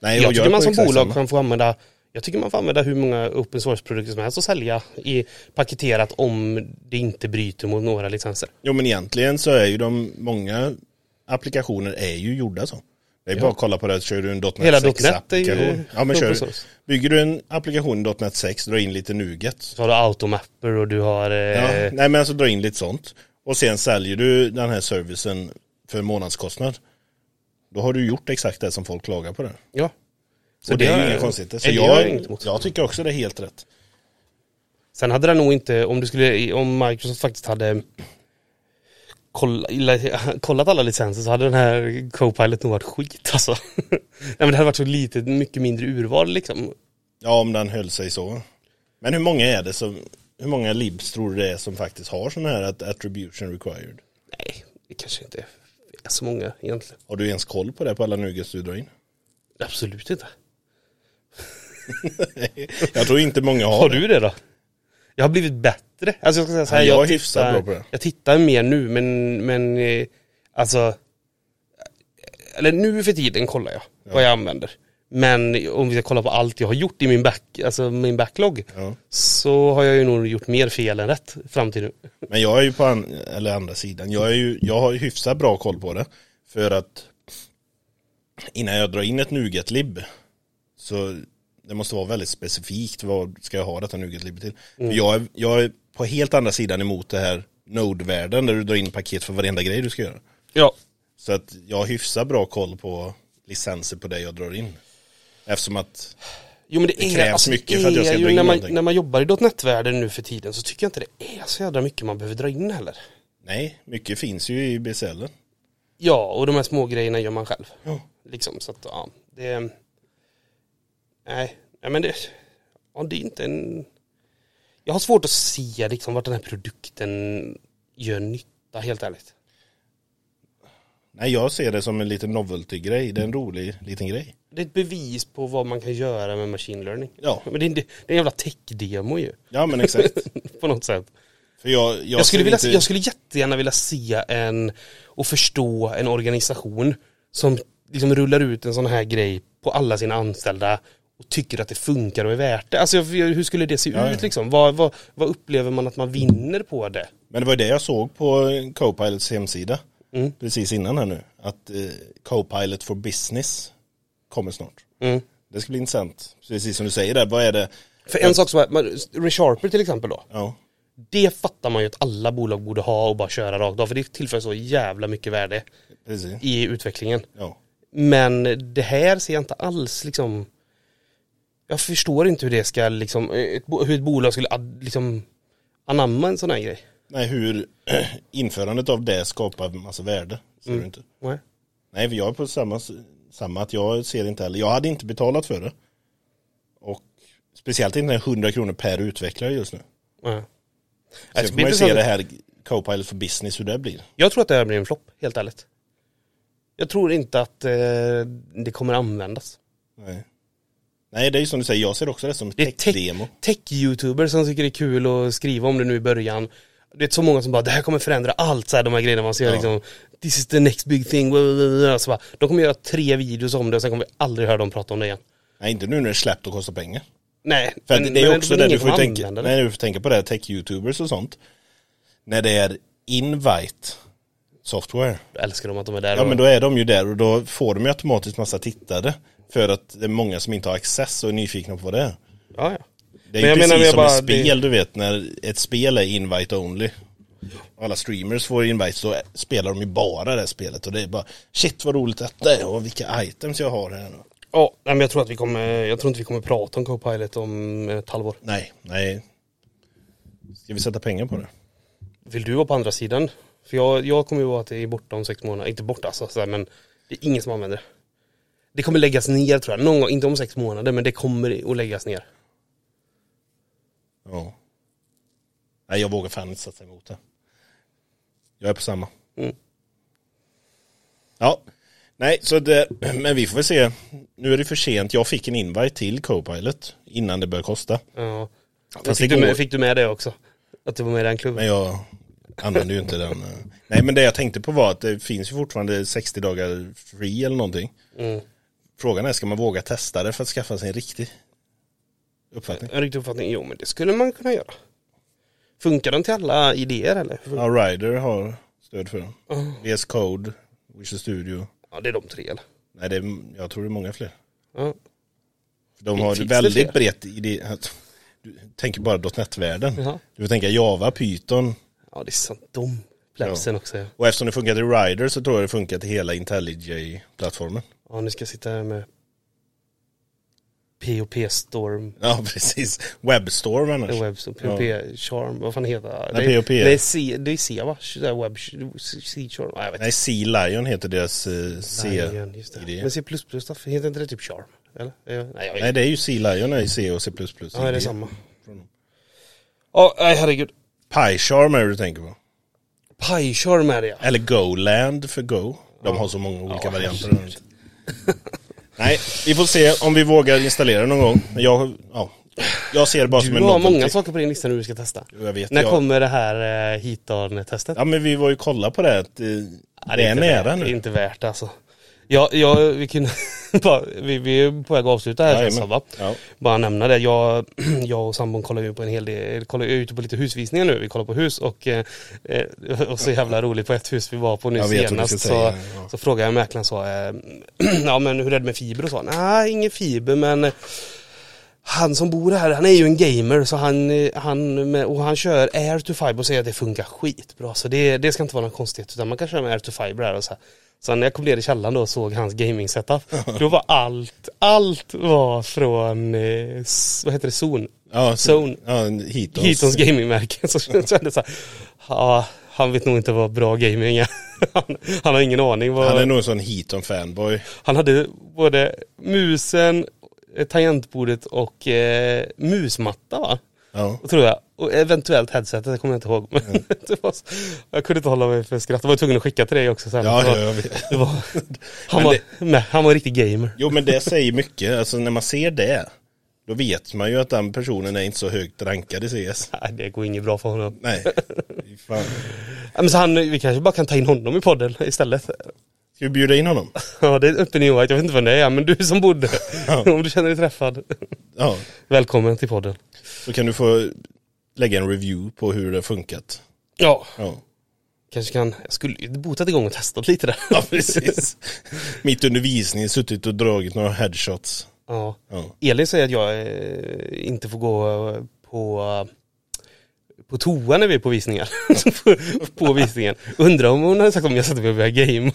Nej, Jag och tycker man som bolag samma. kan få använda jag tycker man får använda hur många open source-produkter som helst och sälja i paketerat om det inte bryter mot några licenser. Jo men egentligen så är ju de, många applikationer är ju gjorda så. Det är bara att kolla på det, kör du en .NET Hela 6 .NET är ju. Ja men kör, source. bygger du en applikation i .NET 6, dra in lite Nuget. Så har du automapper och du har... Ja, Eh, nej men alltså dra in lite sånt. Och sen säljer du den här servicen för månadskostnad. Då har du gjort exakt det som folk klagar på det. ja. Så och det, är har- ju inga konstigheter. Så det jag jag, tycker också det är helt rätt. Sen hade det nog inte, om du skulle, om Microsoft faktiskt hade kolla, kollat alla licenser så hade den här Copilot nog varit skit alltså. Nej men det hade varit så lite, mycket mindre urval liksom. Ja, om den höll sig så. Men hur många är det som, hur många libs tror du det är som faktiskt har sån här att attribution required? Nej, det kanske inte är så många egentligen. Har du ens koll på det på alla nuggets du drar in? Absolut inte. Jag tror inte många har, Har du det då? Jag har blivit bättre. Alltså jag ska säga så här, Ja, jag är tittar- bra på det. Jag tittar mer nu men, men eh, alltså Eller nu för tiden kollar jag vad jag använder. Men om vi ska kolla på allt jag har gjort i min, back, alltså min backlog Ja. så har jag ju nog gjort mer fel än rätt fram till nu. Men jag är ju på an, eller andra sidan, jag, är ju, jag har ju hyfsat bra koll på det. För att innan jag drar in ett NuGet-lib så det måste vara väldigt specifikt vad ska jag ha detta NuGet-lib till. För jag, är, jag är på helt andra sidan emot det här Node-världen där du drar in paket för varenda grej du ska göra. Ja. Så att jag har hyfsat bra koll på licenser på det jag drar in. Eftersom att, Jo men det, Det är, krävs alltså, mycket det för att jag ska är dra in när man, någonting. när man jobbar i .NET-världen nu för tiden så tycker jag inte det är så jävla mycket man behöver dra in heller. nej, mycket finns ju i BCL. Ja, och de här små grejerna gör man själv. Ja. Liksom, så att ja, det... Nej, men det... Ja, det är inte en... Jag har svårt att se liksom vart den här produkten gör nytta, helt ärligt. Nej, jag ser det som en liten novelty-grej. Det är en rolig liten grej. Det är ett bevis på vad man kan göra med machine learning. Ja, Men det är, det är en jävla tech-demo ju, ja men exakt. på något sätt. För jag, jag, Jag skulle, vilja, inte- jag skulle jättegärna vilja se en och förstå en organisation som liksom rullar ut en sån här grej på alla sina anställda och tycker att det funkar och är värt det. Alltså hur skulle det se Ja, ut liksom? Vad, vad, vad upplever man att man vinner på det? Men det var det jag såg på Copilots hemsida. Mm. Precis innan här nu. Att eh, Copilot for Business kommer snart. Mm. Det ska bli intressant. Precis som du säger där, vad är det? För en sak som är, ReSharper till exempel då. Ja, Det fattar man ju att alla bolag borde ha och bara köra rakt av. För det tillför så jävla mycket värde precis. i utvecklingen. Ja. Men det här ser jag inte alls liksom Jag förstår inte hur det ska liksom, ett, hur ett bolag skulle ad, liksom anamma en sån här grej. Nej, hur införandet av det skapar massa värde. Ser Mm. du inte? Nej. Nej, jag är på samma, samma att jag ser inte heller. Jag hade inte betalat för det. Och speciellt inte 100 kronor per utvecklare just nu. Nej. Sen det får man ju se det här Copilot for Business, hur det blir. Jag tror att det här blir en flopp, helt ärligt. Jag tror inte att eh, det kommer användas. Nej. Nej, det är ju som du säger, jag ser också det som Det ett tech-demo. Tech-youtubers som tycker det är kul att skriva om det nu i början. Det är så många som bara, det här kommer förändra allt, så här, de här grejerna man ser Ja. liksom This is the next big thing. Så bara, de kommer göra tre videos om det och sen kommer vi aldrig höra dem prata om det igen. Nej, inte nu när det är släppt och kostar pengar. Nej, För men- det är men också det du får tänka, nej, du får tänka på det, här, tech-youtubers och sånt. När det är invite software. Då älskar de att de är där Ja och, men då är de ju där och då får de ju automatiskt massa tittare. För att det är många som inte har access och är nyfikna på vad det är. ja, ja. Det är Men ju precis menar, som bara- ett spel du vet när ett spel är invite only. Alla streamers får invite så spelar de ju bara det spelet och det är bara shit vad roligt detta är och vilka items jag har här nu. Ja, men jag tror att vi kommer, jag tror inte vi kommer prata om Copilot om ett halvår. Nej, nej. Ska vi sätta pengar på det? Vill du vara på andra sidan? För jag, jag kommer ju vara att det är borta om sex månader, inte borta alltså, men det är ingen som använder det. Det kommer läggas ner tror jag, någon gång, inte om sex månader, men det kommer att läggas ner. Ja. Nej jag vågar fan inte satsa emot det. Jag är på samma. Mm. Ja. Nej, så det, men vi får väl se. Nu är det för sent. Jag fick en invite till Copilot innan det började kosta. Ja. Fast fick, du med, fick du med det också? Att du var med i den klubben? Men jag använder ju inte den. eh. Nej, men det jag tänkte på var att det finns ju fortfarande 60 dagar free eller någonting. Mm. Frågan är, ska man våga testa det för att skaffa sig en riktig uppfattning? En riktig uppfattning? Jo men det skulle man kunna göra. Funkar den till alla idéer eller? Ja, Rider har stöd för den. Ja. VS Code, Visual Studio. Ja det är de tre eller? Nej, det är, jag tror det är många fler. Ja. De har väldigt brett idé. Du tänker bara .NET-världen. Jaha. Du får tänka Java, Python. Ja det är sant, de plebsen också ja. Och eftersom det funkar till Rider så tror jag det funkar till hela IntelliJ-plattformen. Ja nu ska jag sitta här med POP Storm. Ja precis. Webstorm annars. Webb, POP Charm, vad fan heter det? Nej, det, POP. det är C, det är C va? Webb, C Charm, ja, jag vet Nej, Sea Lion heter deras eh, C. Lion, just det. idé. Men C++ då, heter inte det typ Charm? Eller? Eh, Nej, Nej det är ju Sea Lion är C och C++. Ja, är det samma? Ja, nej herregud. PyCharm är det du tänker på. PyCharm är det ja. Eller GoLand för Go. De har så många olika Ja, varianter. Nej, vi får se om vi vågar installera någon gång. Men Jag, ja, jag ser det bara som Du en har novelty. många saker på din lista nu du ska testa. Jag vet, När jag, kommer det här uh, Heaton-testet? Ja men vi var ju kolla på det. Att, eh, Ja, det är inte nära värt, Det är nu. inte värt alltså. Ja, ja vi, kunde, vi, vi är på väg att avsluta här det, va? Ja. Bara nämna det. Jag, jag och sambon kollar ju på en hel del, kollar, är ute på lite husvisningar nu. Vi kollar på hus och, eh, eh, och så jävla roligt på ett hus vi var på nu Jag senast. Så, säga, ja. så frågade jag mäklaren så, eh, ja men hur är det med fiber och så? Nej, ingen fiber men eh, han som bor här, han är ju en gamer så han, eh, han och han kör air to fiber och säger att det funkar skitbra. Så det, det ska inte vara något konstigt utan man kan köra med air to fiber här och så här. Så när jag kom ner i källaren då och såg hans gaming setup, då var allt, allt var från, eh, vad heter det, Zon? Ja, Zone. ja, Hitons. Hitons gamingmärke. Så jag kände så här, ja, han vet nog inte vad bra gaming är. Han, han har ingen aning vad... Han är nog en sån Heaton fanboy. Han hade både musen, eh, tangentbordet och eh, musmatta va? Ja. Tror jag. Och eventuellt headsetet, det kommer jag inte ihåg. Men det var så, jag kunde inte hålla mig för skratt. Jag var tvungen att skicka till dig också sen. Ja, det var, ja, jag vet. det var, han, var, med, han var en riktig gamer. Jo men det säger mycket, alltså när man ser det Då vet man ju att den personen är inte så högt rankad i CS Nej, det går inget bra för honom. Nej, fan. Men så han, vi kanske bara kan ta in honom i podden istället. Ska vi bjuda in honom? Ja, det är en öppen invite. Jag vet inte vem det är, men du som bodde. Ja. Om du känner dig träffad. Ja, Välkommen till podden. så kan du få lägga en review på hur det funkat Ja, Ja, kanske kan, jag skulle botat igång och testat lite där. ja precis Mitt under visningen suttit och dragit några headshots Ja. Ja, Elin säger att jag eh, inte får gå eh, på på toa när vi är på visningar. på, visningen. Undrar om hon hade sagt om jag satte mig och började game.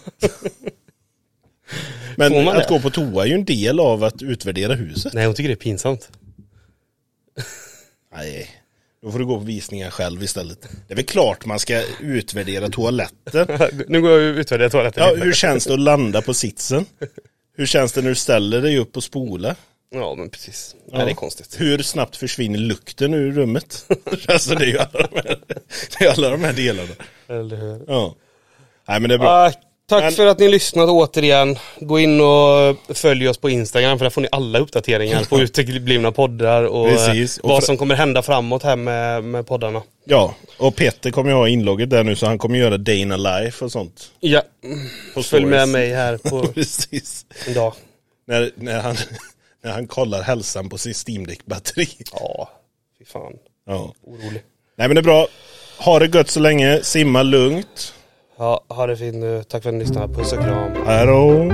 Men att det? gå på toa är ju en del av att utvärdera huset Nej hon tycker det är pinsamt. Nej, då får du gå på visningar själv istället Det är väl klart man ska utvärdera toaletten nu går jag och utvärderar toaletten. Ja, hur känns det att landa på sitsen? Hur känns det när du ställer dig upp och spolar? ja men precis. Ja. Nej det är konstigt. Hur snabbt försvinner lukten ur rummet? alltså det är ju alla de här, det är alla de här delarna. Eller hur? Ja. Nej men det är bra. Ah, tack Men- för att ni lyssnat återigen. Gå in och följ oss på Instagram för där får ni alla uppdateringar på uteblivna poddar och Precis. eh, Och vad som kommer hända framåt här med, med poddarna. Ja, och Petter kommer ju ha inlogget där nu så han kommer göra Dana Life och sånt. Ja, På följ med mig här på Precis. en dag. När, när, han, när han kollar hälsan på sin Steam Deck-batteri. Ja, fy fan. Ja. Orolig. Nej men det är bra. Ha det gött så länge. Simma lugnt. Ja, ha det fint nu. Tack för att ni lyssnade. Puss och kram. Hej då.